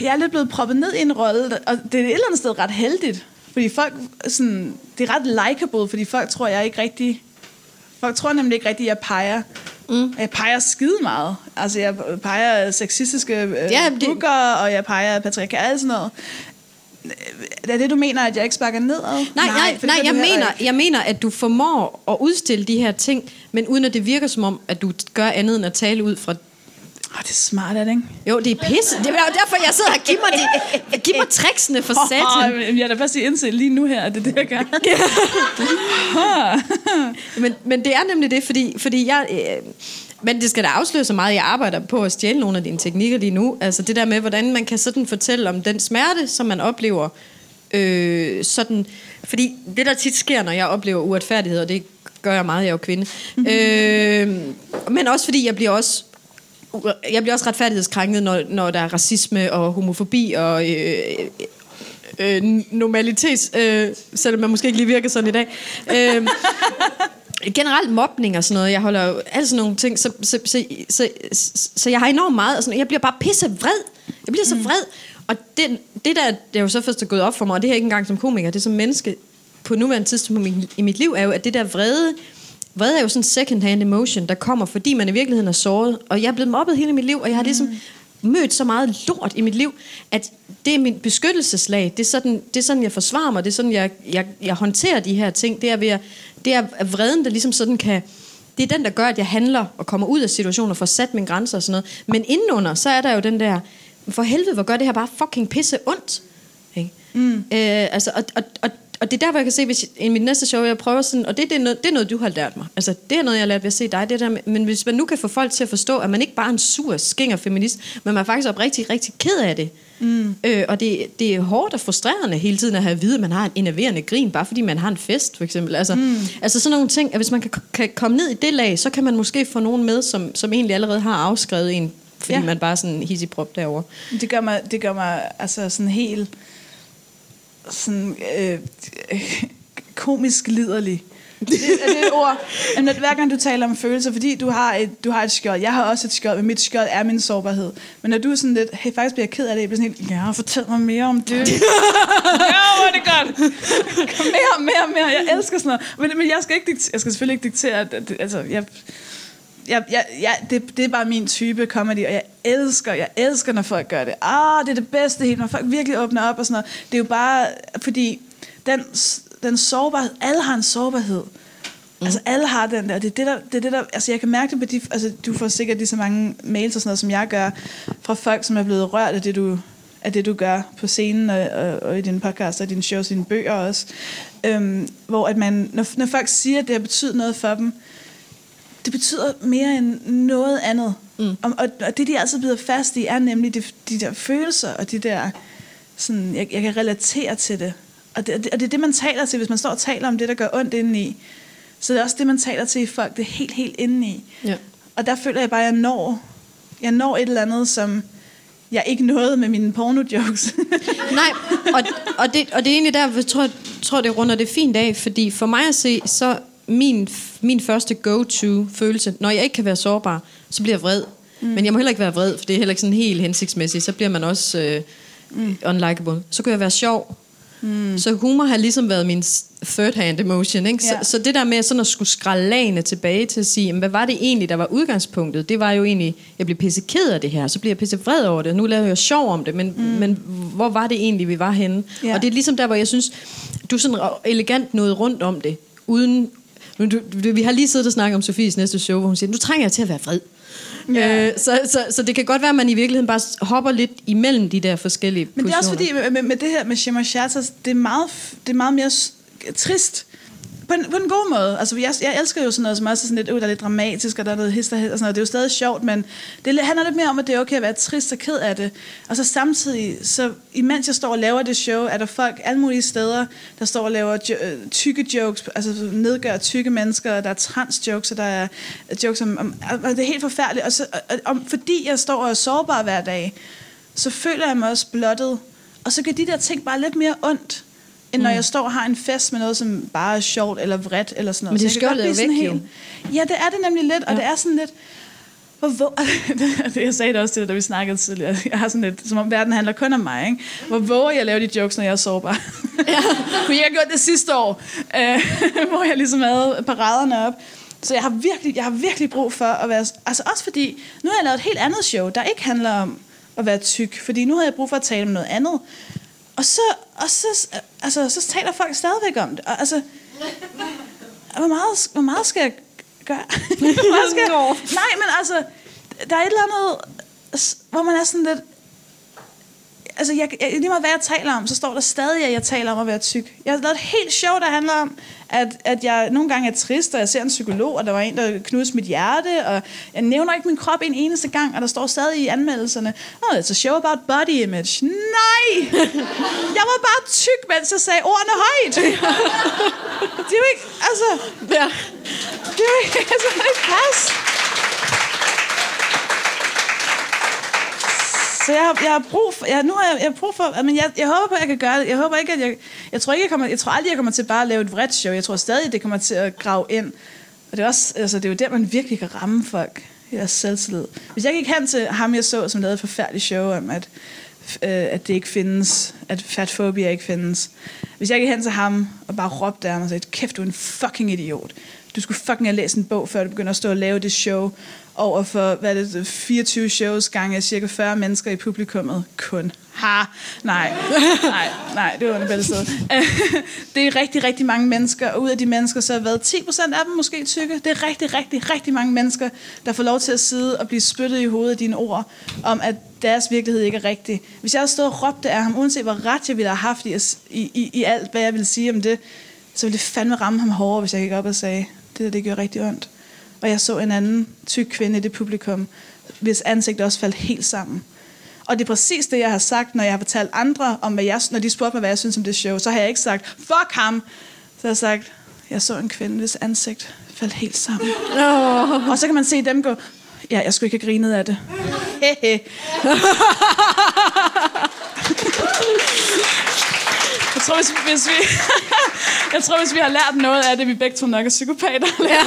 Jeg er lidt blevet proppet ned i en rolle, og det er et eller andet sted ret heldigt. Fordi folk, sådan, det er ret likable, fordi folk tror, jeg ikke rigtig... Folk tror nemlig ikke rigtigt, at jeg peger. Mm. Jeg peger skide meget. Altså, jeg peger sexistiske øh, Ja, det- booker, og jeg peger patriarkat og sådan noget. er det, du mener, at jeg ikke sparker nedad? Nej, nej, nej, nej jeg, mener, ikke. jeg mener, at du formår at udstille de her ting, men uden at det virker som om, at du gør andet end at tale ud fra... Åh, det er smart, er det ikke? Jo, det er pisse. Det er derfor, jeg sidder og giver mig, de, giver mig tricksene for satan. Oh, jeg er da først i indse lige nu her, at det er det, jeg gør. Men, men det er nemlig det, fordi, fordi jeg... Øh, men det skal da afsløre så meget, jeg arbejder på at stjæle nogle af dine teknikker lige nu. Altså det der med, hvordan man kan sådan fortælle om den smerte, som man oplever. Øh, sådan, fordi det, der tit sker, når jeg oplever uretfærdighed, og det gør jeg meget, jeg er jo kvinde. øh, men også fordi jeg bliver også jeg bliver også retfærdighedskrænket, når, når der er racisme og homofobi og øh, øh, normalitet, øh, selvom man måske ikke lige virker sådan i dag. Øh, generelt mobning og sådan noget. Jeg holder jo alle sådan nogle ting, så, så, så, så, så, så jeg har enormt meget, og sådan, jeg bliver bare pisse vred. Jeg bliver så vred. Og det, det der, det er jo så først er gået op for mig, og det her ikke engang som komiker, det er som menneske på nuværende tidspunkt i mit- liv, er jo, at det der vrede, vrede er jo sådan en second-hand emotion, der kommer, fordi man i virkeligheden er såret. Og jeg er blevet mobbet hele mit liv, og jeg har ligesom mødt så meget lort i mit liv, at det er mit beskyttelseslag. Det er sådan, det er sådan jeg forsvarer mig. Det er sådan, jeg, jeg, jeg håndterer de her ting. Det er, ved at, det er at vreden, der ligesom sådan kan... Det er den, der gør, at jeg handler og kommer ud af situationer, får sat mine grænser og sådan noget. Men indenunder, så er der jo den der... For helvede, hvor gør det her bare fucking pisse ondt. Ikke? Mm. Øh, altså, og, og, og, og det er der, hvor jeg kan se, hvis i mit næste show, jeg prøver sådan, og det, det, er noget, det er noget, du har lært mig. Altså, det er noget, jeg har lært ved at se dig. Det der med, men hvis man nu kan få folk til at forstå, at man ikke bare er en sur, skinger feminist, men man er faktisk oprigtig, rigtig ked af det. Mm. Øh, og det, det er hårdt og frustrerende hele tiden at have at vide, at man har en enerverende grin, bare fordi man har en fest, for eksempel. Altså, mm. altså sådan nogle ting, at hvis man kan, kan komme ned i det lag, så kan man måske få nogen med, som, som egentlig allerede har afskrevet en, fordi Ja. man bare sådan en hissig-prop derovre. Det gør mig, det gør mig altså sådan helt sådan, øh, komisk liderlig. Det, er det et ord? Jamen, at hver gang du taler om følelser, fordi du har, et, du har et skjold, jeg har også et skjold, men mit skjold er min sårbarhed. Men når du er sådan lidt, hey, faktisk bliver jeg ked af det, jeg bliver sådan helt, ja, fortæl mig mere om det. ja, hvor er det godt. Kom mere, mere, mere. Jeg elsker sådan noget. Men, men jeg skal, ikke diktere, jeg skal selvfølgelig ikke diktere, at, at, altså, jeg, jeg, jeg, jeg, det, det er bare min type comedy, og jeg elsker, jeg elsker, når folk gør det. Ah, det er det bedste helt, når folk virkelig åbner op og sådan noget. Det er jo bare, fordi den, den sårbarhed, alle har en sårbarhed. Mm. Altså alle har den der, det er det der, det er det der, altså jeg kan mærke det på de, altså du får sikkert lige så mange mails og sådan noget, som jeg gør, fra folk, som er blevet rørt af det, du, af det, du gør på scenen og, og, og i din podcast og i dine shows og dine bøger også. Øhm, hvor at man, når, når folk siger, at det har betydet noget for dem, det betyder mere end noget andet. Mm. Og, og, og det, de altid bider fast i, er nemlig de, de der følelser, og de der, sådan, jeg, jeg kan relatere til det. Og det, og det. og det er det, man taler til, hvis man står og taler om det, der gør ondt indeni. Så det er også det, man taler til i folk, det er helt, helt indeni. Ja. Og der føler jeg bare, at jeg når, jeg når et eller andet, som jeg ikke nåede med mine porno-jokes. Nej, og, og, det, og det er egentlig der, jeg tror, tror, det runder det fint af, fordi for mig at se, så min, min første go-to-følelse, når jeg ikke kan være sårbar, så bliver jeg vred. Mm. Men jeg må heller ikke være vred, for det er heller ikke sådan helt hensigtsmæssigt. Så bliver man også øh, mm. unlikable. Så kan jeg være sjov. Mm. Så humor har ligesom været min third-hand emotion. Ikke? Så, Ja. så det der med sådan at skulle skralde lagene tilbage til at sige, jamen, hvad var det egentlig, der var udgangspunktet? Det var jo egentlig, jeg blev pisse ked af det her, så bliver jeg pisse vred over det. Nu laver jeg sjov om det, men, mm. men hvor var det egentlig, vi var henne? Ja. Og det er ligesom der, hvor jeg synes, du sådan elegant nåede rundt om det, uden... Nu, du, du, vi har lige siddet og snakket om Sofies næste show, hvor hun siger, nu trænger jeg til at være vred. Ja. Øh, så, så, så det kan godt være, at man i virkeligheden bare hopper lidt imellem de der forskellige Men det er også fordi, med, med, med det her med Shimmer Shatters, det er meget, det er meget mere trist. På en, på en god måde. Altså, jeg, jeg elsker jo sådan noget, som også er sådan lidt, øh, der er lidt dramatisk, og der er noget hister og sådan noget. Det er jo stadig sjovt, men det handler lidt mere om, at det er okay at være trist og ked af det. Og så samtidig, så imens jeg står og laver det show, er der folk alle mulige steder, der står og laver jo, øh, tykke jokes, altså nedgør tykke mennesker, og der er trans jokes, og der er jokes om, om og det er helt forfærdeligt. Og, så, og, og, om, fordi jeg står og er sårbar hver dag, så føler jeg mig også blottet. Og så gør de der ting bare lidt mere ondt, end når jeg står og har en fest med noget, som bare er sjovt eller vredt eller sådan noget. Men det skjoldet er jo væk, Ja, det er det nemlig lidt, og det er sådan lidt... Hvor, hvor, jeg sagde det også til dig, da vi snakkede tidligere. Jeg har sådan lidt, som om verden handler kun om mig. Ikke? Hvor våger jeg lave de jokes, når jeg er sårbar? Ja. Kunne jeg have gjort det sidste år, øh, hvor jeg ligesom havde paraderne op. Så jeg har, virkelig, jeg har virkelig brug for at være... Altså også fordi, nu har jeg lavet et helt andet show, der ikke handler om at være tyk. Fordi nu har jeg brug for at tale om noget andet. Og så, og så, altså, så taler folk stadigvæk om det. Og, altså, hvor meget, hvor meget skal jeg gøre? hvor meget skal jeg? Nej, men altså, der er et eller andet, hvor man er sådan lidt, altså jeg, jeg, lige meget hvad jeg taler om, så står der stadig, at jeg taler om at være tyk. Jeg har lavet et helt show, der handler om, at, at jeg nogle gange er trist, og jeg ser en psykolog, og der var en, der knudede mit hjerte, og jeg nævner ikke min krop en eneste gang, og der står stadig i anmeldelserne, oh, it's a show about body image. Nej! Jeg var bare tyk, mens jeg sagde ordene højt. Det er jo ikke, altså... Ja. Det er jo ikke, altså, det er ikke pas. Så jeg, har, jeg har brug for, jeg, nu har jeg, jeg har brug for, men jeg, jeg håber på, at jeg kan gøre det. Jeg håber ikke, at jeg, jeg tror ikke, jeg kommer, jeg tror aldrig, jeg kommer til bare at lave et vredt show. Jeg tror stadig, det kommer til at grave ind. Og det er, også, altså, det er jo der, man virkelig kan ramme folk. Jeres selvtillid. Hvis jeg gik hen til ham, jeg så, som lavede et forfærdeligt show om, at, øh, at det ikke findes, at fatfobia ikke findes. Hvis jeg gik hen til ham og bare råbte af ham og sagde, kæft, du er en fucking idiot. Du skulle fucking have læst en bog, før du begynder at stå og lave det show over for hvad er det, 24 shows gange cirka 40 mennesker i publikummet. Kun. Ha! Nej, nej, nej, det var en bælsted. det er rigtig, rigtig mange mennesker, og ud af de mennesker, så har været 10% af dem måske tykke. Det er rigtig, rigtig, rigtig mange mennesker, der får lov til at sidde og blive spyttet i hovedet af dine ord, om at deres virkelighed ikke er rigtig. Hvis jeg havde stået og råbt af ham, uanset hvor ret jeg ville have haft i, i, i, i alt, hvad jeg ville sige om det, så ville det fandme ramme ham hårdere, hvis jeg gik op og sagde, det der, det gør rigtig ondt. Og jeg så en anden tyk kvinde i det publikum, hvis ansigt også faldt helt sammen. Og det er præcis det, jeg har sagt, når jeg har fortalt andre om, hvad jeg, når de spurgte mig, hvad jeg synes om det show. Så har jeg ikke sagt, fuck ham. Så har jeg sagt, jeg så en kvinde, hvis ansigt faldt helt sammen. Oh. Og så kan man se dem gå, ja, jeg skulle ikke have grinet af det. Hehe. Jeg tror, hvis, hvis vi, jeg tror, hvis vi har lært noget af det, vi begge to nok er psykopater. Ja.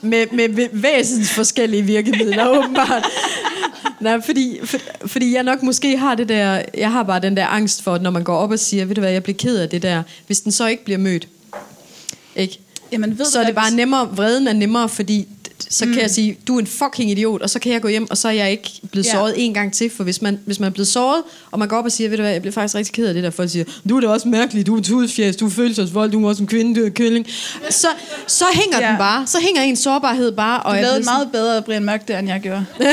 med, med væsens forskellige virkemidler, åbenbart. Nej, fordi, for, fordi jeg nok måske har det der, jeg har bare den der angst for, at når man går op og siger, ved du hvad, jeg bliver ked af det der, hvis den så ikke bliver mødt. Ikke? Jamen, ved så er det bare nemmere, vreden er nemmere, fordi så kan mm. jeg sige, du er en fucking idiot, og så kan jeg gå hjem, og så er jeg ikke blevet ja. såret en gang til. For hvis man, hvis man er blevet såret, og man går op og siger, ved du hvad, jeg bliver faktisk rigtig ked af det der, folk siger, du er da også mærkelig, du er tudfjæs, du er følelsesvold, du er også en kvinde, du er kylling. Så, så hænger ja. den bare, så hænger en sårbarhed bare. Og du lavede en meget bedre Brian Mørk der, end jeg gjorde.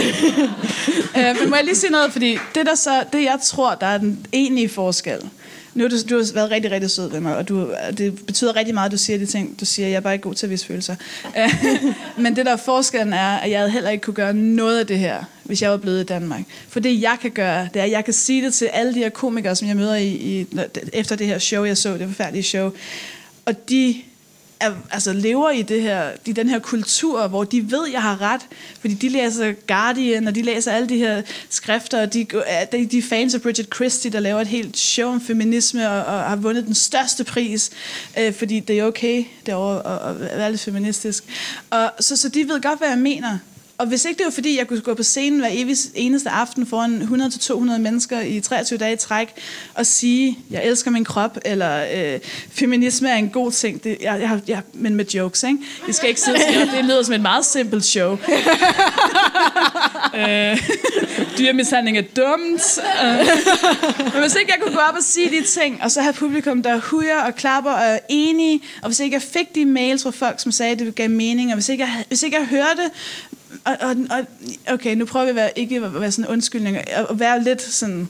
øh, men må jeg lige sige noget, fordi det, der så, det jeg tror, der er den egentlige forskel, nu har du, du har været rigtig, rigtig sød ved mig, og du, det betyder rigtig meget, at du siger de ting, du siger. Jeg er bare ikke god til at vise følelser. Men det der forskellen er, at jeg heller ikke kunne gøre noget af det her, hvis jeg var blevet i Danmark. For det jeg kan gøre, det er, at jeg kan sige det til alle de her komikere, som jeg møder i, i, efter det her show, jeg så, det forfærdelige show. Og de er, altså lever i, det her, i den her kultur, hvor de ved, jeg har ret, fordi de læser Guardian, og de læser alle de her skrifter, og de, øh, de, er fans af Bridget Christie, der laver et helt show om feminisme, og, og har vundet den største pris, øh, fordi det er okay derovre at, at være lidt feministisk. Og, så, så de ved godt, hvad jeg mener. Og hvis ikke det var fordi, jeg kunne gå på scenen hver evig, eneste aften foran 100-200 mennesker i 23 dage i træk og sige, jeg elsker min krop, eller øh, feminisme er en god ting, det, jeg, jeg, jeg, men med jokes, ikke? Jeg skal ikke sidde og sige, det lyder som et meget simpelt show. øh, dyrmishandling er dumt. Øh. Men hvis ikke jeg kunne gå op og sige de ting, og så have publikum, der hujer og klapper og er enige, og hvis ikke jeg fik de mails fra folk, som sagde, at det gav mening, og hvis ikke jeg, hvis ikke jeg hørte og, og, og, okay, nu prøver vi at være, ikke at være sådan en undskyldning, og være lidt sådan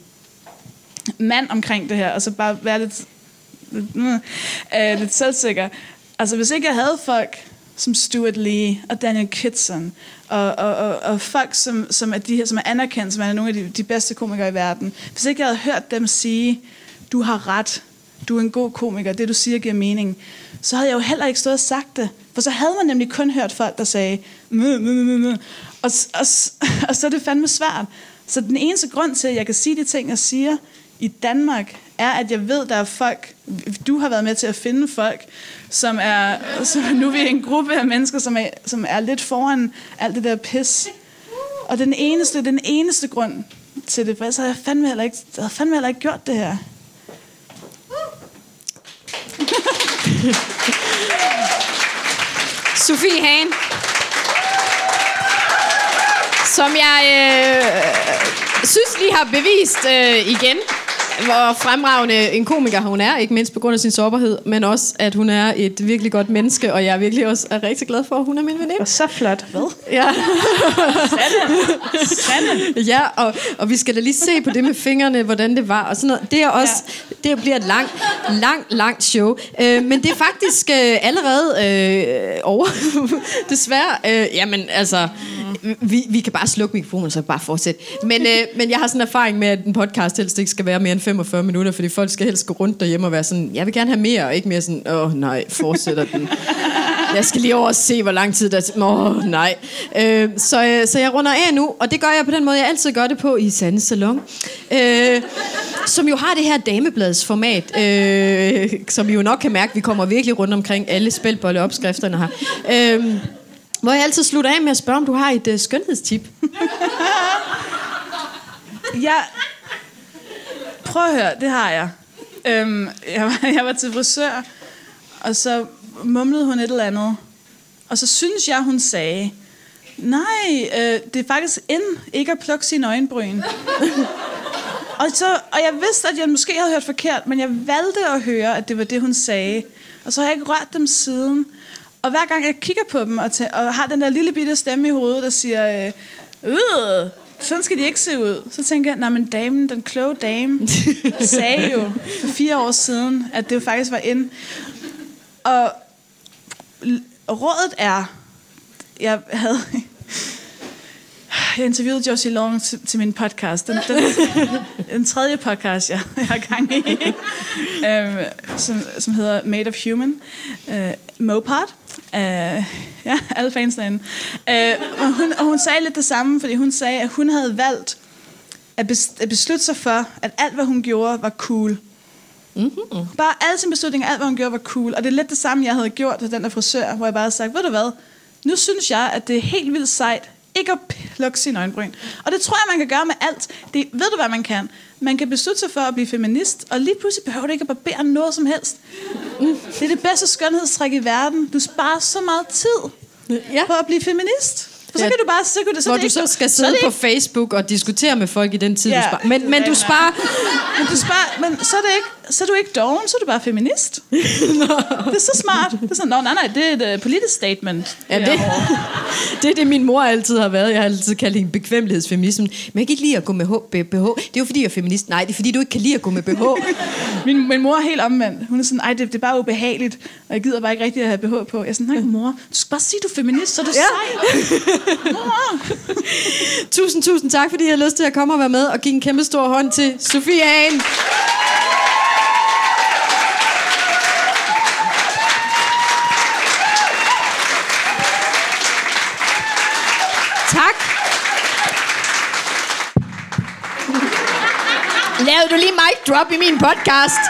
mand omkring det her, og så bare være lidt, lidt, øh, lidt selvsikker. Altså, hvis ikke jeg havde folk som Stuart Lee og Daniel Kitson, og, og, og, og folk, som, som, er de her, som er anerkendt, som er nogle af de, de bedste komikere i verden, hvis ikke jeg havde hørt dem sige, du har ret, du er en god komiker, det du siger giver mening, så havde jeg jo heller ikke stået og sagt det. For så havde man nemlig kun hørt folk, der sagde. Og, og, og så er det fandme svært. Så den eneste grund til, at jeg kan sige de ting, jeg siger i Danmark, er, at jeg ved, der er folk, du har været med til at finde folk, som er, som nu er vi en gruppe af mennesker, som er, som er lidt foran alt det der pis. Og den eneste, den eneste grund til det, for så havde jeg fandme heller ikke, jeg havde fandme heller ikke gjort det her. Sofie Hagen. Som jeg øh, synes, lige har bevist øh, igen, hvor fremragende en komiker hun er, ikke mindst på grund af sin sårbarhed, men også, at hun er et virkelig godt menneske, og jeg er virkelig også er rigtig glad for, at hun er min veninde. Og så flot. Hvad? Ja. Sande. Sande. Ja, og, og vi skal da lige se på det med fingrene, hvordan det var, og sådan noget. Det er også, ja. det bliver et langt, langt, langt show. Øh, men det er faktisk øh, allerede øh, over. Desværre. Øh, jamen, altså, Mm, vi, vi kan bare slukke mikrofonen, så bare fortsætte. Men, øh, men jeg har sådan en erfaring med, at en podcast helst ikke skal være mere end 45 minutter, fordi folk skal helst gå rundt derhjemme og være sådan, jeg vil gerne have mere, og ikke mere sådan, åh nej, fortsætter den. Jeg skal lige over og se, hvor lang tid der er. Åh, oh, nej. Øh, så, øh, så jeg runder af nu, og det gør jeg på den måde, jeg altid gør det på i Sande Salon. Øh, som jo har det her damebladsformat, øh, som I jo nok kan mærke, vi kommer virkelig rundt omkring alle spilbolleopskrifterne her. Øh, hvor jeg altid slutter af med at spørge, om du har et øh, skønhedstip. Ja. Prøv at høre, det har jeg. Øhm, jeg, var, jeg var til frisør, og så mumlede hun et eller andet. Og så synes jeg, hun sagde, nej, øh, det er faktisk ind ikke at plukke sine øjenbryn. og, så, og jeg vidste, at jeg måske havde hørt forkert, men jeg valgte at høre, at det var det, hun sagde. Og så har jeg ikke rørt dem siden. Og hver gang jeg kigger på dem og, tæ- og har den der lille bitte stemme i hovedet, der siger, øh, øh, sådan skal de ikke se ud. Så tænker jeg, nej, men damen, den kloge dame, sagde jo for fire år siden, at det jo faktisk var ind. Og rådet er, jeg havde... Jeg interviewede Josie Long til, til min podcast. Den, den, den tredje podcast, jeg, jeg har gang i, øhm, som, som hedder Made of Human. Øh, Mopart. Øh, ja, alle fans derinde. Øh, og, hun, og hun sagde lidt det samme, fordi hun sagde, at hun havde valgt at, bes- at beslutte sig for, at alt, hvad hun gjorde, var cool. Mm-hmm. Bare alle sine beslutninger, alt hvad hun gjorde, var cool. Og det er lidt det samme, jeg havde gjort til den der frisør, hvor jeg bare havde sagt, ved du hvad, nu synes jeg, at det er helt vildt sejt, ikke at plukke sine øjenbryn. Og det tror jeg, man kan gøre med alt. Det, ved du, hvad man kan? Man kan beslutte sig for at blive feminist, og lige pludselig behøver du ikke at barbere noget som helst. Mm. Det er det bedste skønhedstræk i verden. Du sparer så meget tid Ja. på at blive feminist. For så Ja. kan du bare... Så kan det, så Hvor det du ikke, så skal så sidde på ikke- Facebook og diskutere med folk i den tid, Ja. du sparer. Men, men du sparer... Men, du sparer, men så er, det ikke, så er du ikke doven, så er du bare feminist. det er så smart. Det er sådan, Nå, nej, nej, det er et uh, politisk statement. Ja, det, det er det, min mor altid har været. Jeg har altid kaldt hende bekvemmelighedsfeminisme. Men jeg kan ikke lide at gå med BH. Det er jo fordi, jeg er feminist. Nej, det er fordi, du ikke kan lide at gå med BH. Min, min mor er helt omvendt. Hun er sådan, ej, det, det er bare ubehageligt, og jeg gider bare ikke rigtig at have BH på. Jeg er sådan, nej, mor, du skal bare sige, du er feminist, så er du Ja. sej. Tusind, tusind tak, fordi I har lyst til at komme og være med og give en kæmpe stor hånd til Sofie Hagen. Mic drop i min podcast?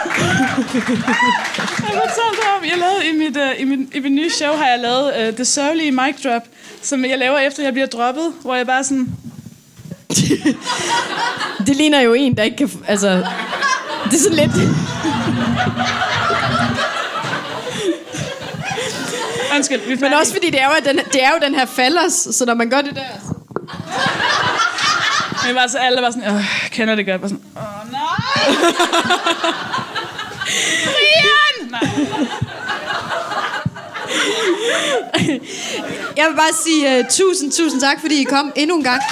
Jeg fortalte om, jeg lavede i mit, uh, i, min, i mit nye show, har jeg lavet uh, det sørgelige mic drop, som jeg laver efter, jeg bliver droppet, hvor jeg bare sådan, Det ligner jo en, der ikke kan... Altså, det er sådan lidt... undskyld, vi Men også fordi, det er jo den, det er jo den her fallers, så når man gør det der... så- Men var så alle var sådan, åh, kender det godt. Bare sådan, åh! Brian! Jeg vil bare sige uh, tusind, tusind tak, fordi I kom endnu en gang.